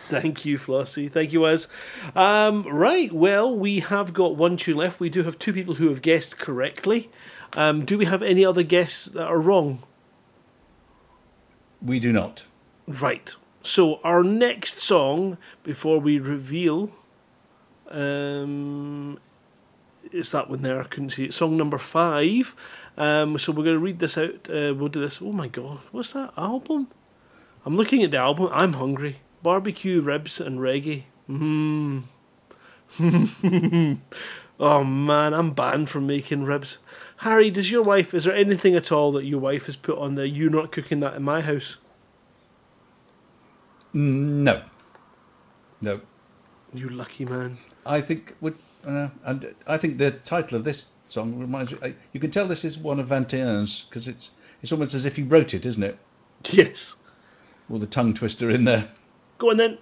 Thank you, Flossie. Thank you, Wes. Um, right, well, we have got one tune left. We do have two people who have guessed correctly. Um, do we have any other guesses that are wrong? We do not. Right. So our next song, before we reveal, um, is that one there? I couldn't see it. Song number five. Um, so we're going to read this out. Uh, we'll do this. Oh my god, what's that album? I'm looking at the album. I'm hungry. Barbecue ribs and reggae. Mmm. oh man, I'm banned from making ribs. Harry, does your wife? Is there anything at all that your wife has put on there? You're not cooking that in my house? Mm, No. No. You lucky man. I think would uh, and I think the title of this song reminds me. uh, You can tell this is one of Vantien's because it's it's almost as if he wrote it, isn't it? Yes. All the tongue twister in there. Go on then.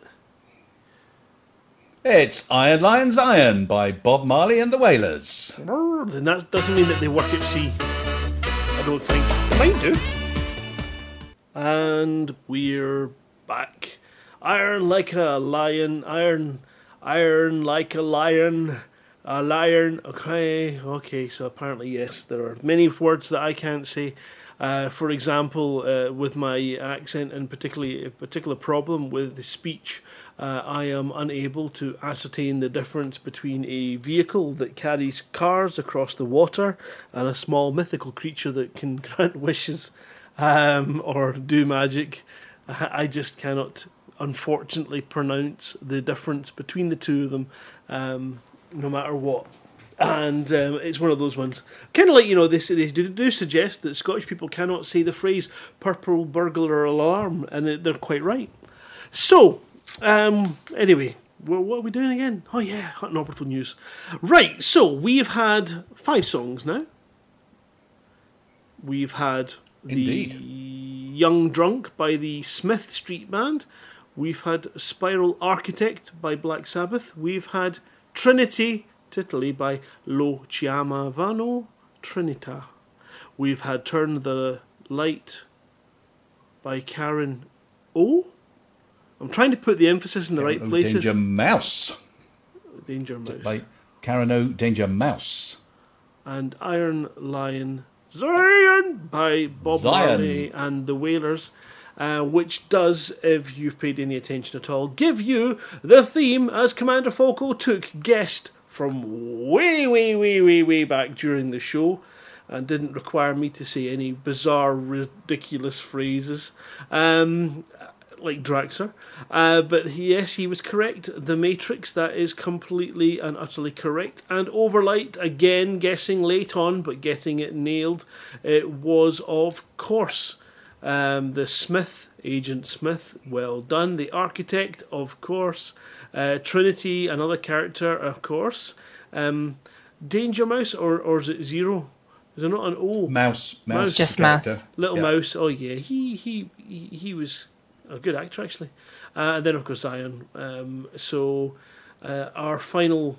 It's Iron Lion Zion by Bob Marley and the Wailers. Then that doesn't mean that they work at sea. I don't think. They might do. And we're back. Iron like a lion, iron, iron like a lion, a lion. Okay, okay. So apparently, yes, there are many words that I can't say. Uh, for example, uh, with my accent and particularly a particular problem with the speech, uh, I am unable to ascertain the difference between a vehicle that carries cars across the water and a small mythical creature that can grant wishes um, or do magic. I just cannot, unfortunately, pronounce the difference between the two of them, um, no matter what. And um, it's one of those ones. Kind of like, you know, they, say- they do, do suggest that Scottish people cannot say the phrase purple burglar alarm, and they're quite right. So, um, anyway, Well, what are we doing again? Oh yeah, Hutton Orbital News. Right, so we've had five songs now. We've had the Young Drunk by the Smith Street Band. We've had Spiral Architect by Black Sabbath. We've had Trinity Titoli by Lo Chiamavano Trinita. We've had Turn the Light by Karen O. I'm trying to put the emphasis in the right places. Danger Mouse. Danger Mouse. By Karen O. Danger Mouse. and Iron Lion Zion by Bob Zion. Marley and the Wailers, uh, which does, if you've paid any attention at all, give you the theme as Commander Falco took guest from way, way, way, way, way back during the show. And didn't require me to say any bizarre, ridiculous phrases. Um, like Draxer. Uh, but yes, he was correct. The Matrix, that is completely and utterly correct. And Overlight, again, guessing late on, but getting it nailed. It was, of course, um, the Smith, Agent Smith. Well done. The Architect, of course. Uh, Trinity, another character, of course. Um, Danger Mouse, or, or is it Zero? Is there not an O? Mouse. Mouse is Just character. Mouse. Little Yeah. Mouse. Oh yeah, he he he, he was a good actor actually. Uh, and then of course Zion. Um, so uh, our final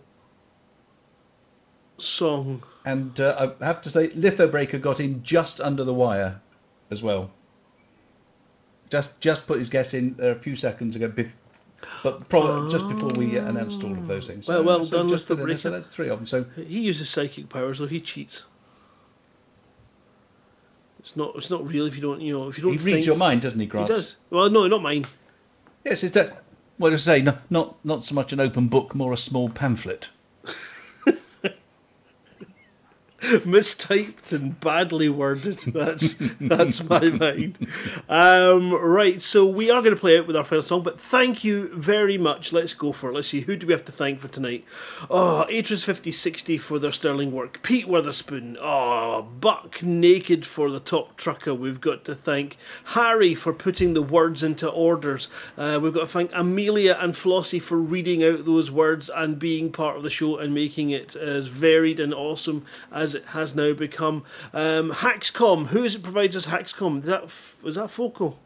song. And uh, I have to say, Lithobreaker got in just under the wire as well. Just just put his guess in there a few seconds ago, bef- but probably just before we uh, announced all of those things. Well, well done, just put it in there. Lithobreaker. So that's three of them. So He uses psychic powers, though he cheats. It's not. It's not real if you don't. You know, if you don't. he reads your mind, doesn't he, Grant? He does. Well, no, not mine. Yes, it's a. What I say, no, not not so much an open book, more a small pamphlet. mistyped and badly worded. That's that's my mind. Um, right, so we are going to play out with our final song, but thank you very much. Let's go for it. Let's see who do we have to thank for tonight. Oh, Atris fifty sixty for their sterling work. Pete Wotherspoon. Oh, Buck Naked for the top trucker. We've got to thank Harry for putting the words into orders. Uh, we've got to thank Amelia and Flossie for reading out those words and being part of the show and making it as varied and awesome as it has now become. Um, Haxcom, who is it provides us Haxcom? Is that was that Foco?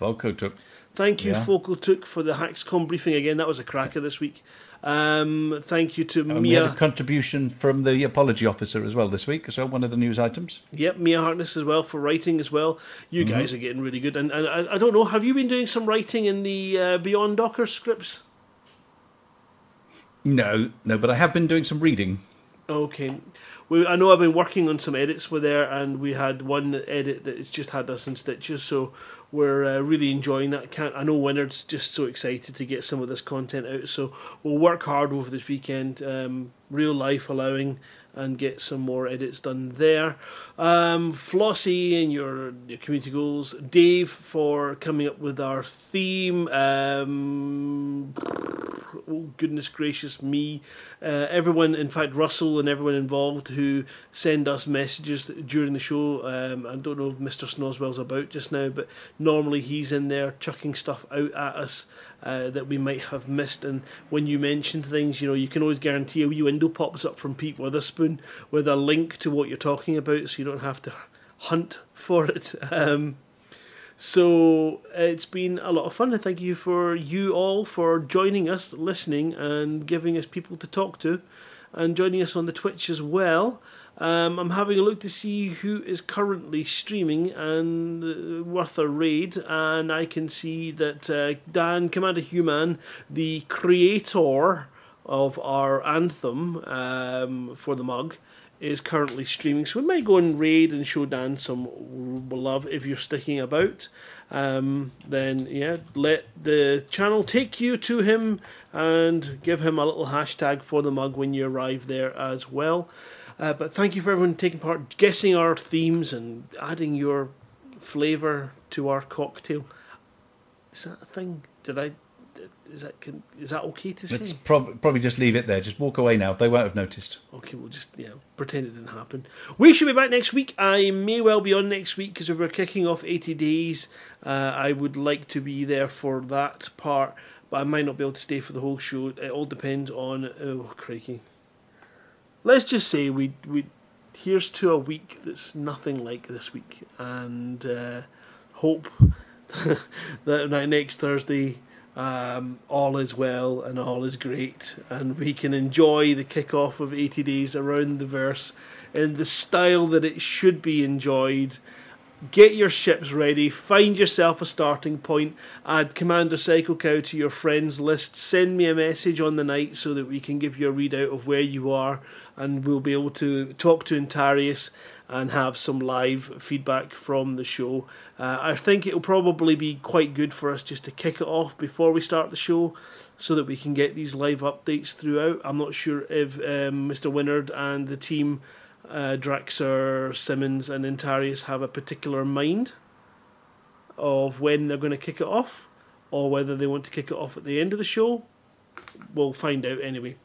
Volko took. Thank you, Yeah. Focal Took, for the Haxcom briefing again. That was a cracker this week. Um, thank you to And we had a contribution from the apology officer as well this week, as well, one of the news items. Yep, Mia Harkness as well for writing as well. You Mhm. guys are getting really good. And, and I, I don't know, have you been doing some writing in the uh, Beyond Docker scripts? No, no, but I have been doing some reading. Okay. We, I know I've been working on some edits with there, and we had one edit that has just had us in stitches, so we're uh, really enjoying that. Can't, I know Winard's just so excited to get some of this content out, so we'll work hard over this weekend, um, real life allowing, and get some more edits done there. Um, Flossie and your, your community goals. Dave for coming up with our theme. Um, oh goodness gracious me! Uh, everyone, in fact, Russell and everyone involved who send us messages during the show. Um, I don't know if Mr. Snoswell's about just now, but normally he's in there chucking stuff out at us. Uh, that we might have missed, and when you mention things, you know, you can always guarantee a wee window pops up from Pete Wotherspoon with a link to what you're talking about, so you don't have to hunt for it. Um, so it's been a lot of fun, and thank you for you all for joining us, listening, and giving us people to talk to, and joining us on the Twitch as well. Um, I'm having a look to see who is currently streaming and uh, worth a raid, and I can see that uh, Dan Commander Human, the creator of our anthem um, for the mug, is currently streaming. So we might go and raid and show Dan some love if you're sticking about. Um, then yeah, let the channel take you to him and give him a little hashtag for the mug when you arrive there as well. Uh, but thank you for everyone taking part, guessing our themes and adding your flavour to our cocktail. Is that a thing? Did I? Is that can, is that okay to say? Let's prob- probably just leave it there. Just walk away now. They won't have noticed. Okay, we'll just yeah pretend it didn't happen. We should be back next week. I may well be on next week because we're kicking off eighty days. Uh, I would like to be there for that part. but I might not be able to stay for the whole show. It all depends on oh crikey. Let's just say we we here's to a week that's nothing like this week, and uh, hope that that next Thursday um, all is well and all is great, and we can enjoy the kickoff of 80 Days Around the Verse in the style that it should be enjoyed. Get your ships ready, find yourself a starting point, add Commander Psycho Cow to your friends list, send me a message on the night so that we can give you a readout of where you are, and we'll be able to talk to Antarius and have some live feedback from the show. Uh, I think it'll probably be quite good for us just to kick it off before we start the show so that we can get these live updates throughout. I'm not sure if um, Mr. Winard and the team, uh, Draxer, Simmons, and Antarius, have a particular mind of when they're going to kick it off or whether they want to kick it off at the end of the show. We'll find out anyway.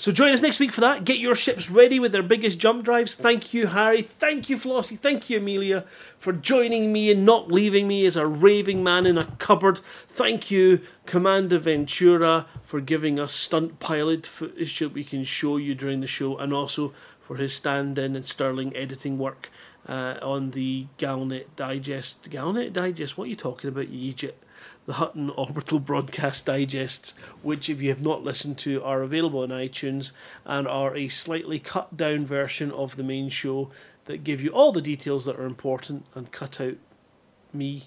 So join us next week for that. Get your ships ready with their biggest jump drives. Thank you, Harry. Thank you, Flossie. Thank you, Amelia, for joining me and not leaving me as a raving man in a cupboard. Thank you, Commander Ventura, for giving us stunt pilot footage that we can show you during the show, and also for his stand-in and sterling editing work uh, on the Galnet Digest. Galnet Digest? What are you talking about, you idiot? the Hutton Orbital Broadcast Digests, which, if you have not listened to, are available on iTunes and are a slightly cut down version of the main show that give you all the details that are important and cut out me,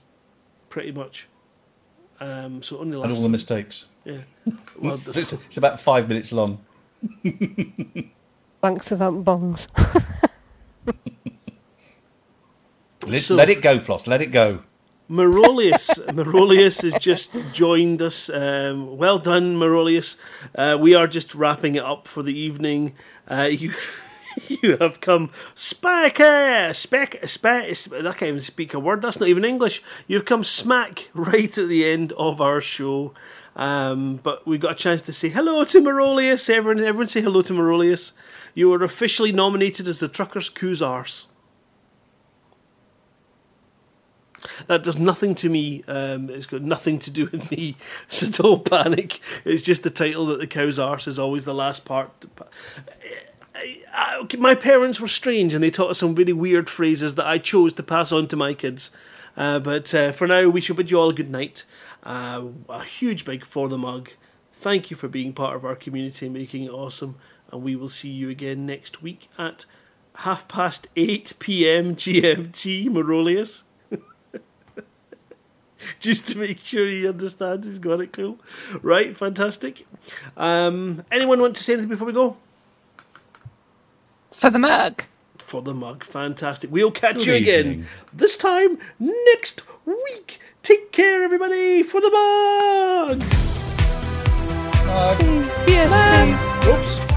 pretty much. Um, so only And last all the mistakes. Yeah. Well, it's, it's about five minutes long. Thanks for that bongs. Let, So- let it go, Floss. Let it go. Marolius, Marolius has just joined us. Um, well done, Marolius. Uh, we are just wrapping it up for the evening. Uh, you, you have come smack, spec, spec. I can't even speak a word. That's not even English. You've come smack right at the end of our show. Um, but we got a chance to say hello to Marolius. Everyone, everyone, say hello to Marolius. You were officially nominated as the Truckers' Coos That does nothing to me. Um, it's got nothing to do with me. So don't panic. It's just the title that the cow's arse is always the last part. I- okay, my parents were strange and they taught us some really weird phrases that I chose to pass on to my kids. Uh, but uh, for now, we should bid you all a good night. Uh, a huge big for the mug. Thank you for being part of our community and making it awesome. And we will see you again next week at half past 8 p.m. GMT, Marolius. Just to make sure he understands, he's got it cool. Right, fantastic. Um, anyone want to say anything before we go? For the mug. For the mug, fantastic. We'll catch Good you again evening. this time next week. Take care, everybody, for the mug. Yes, Oops.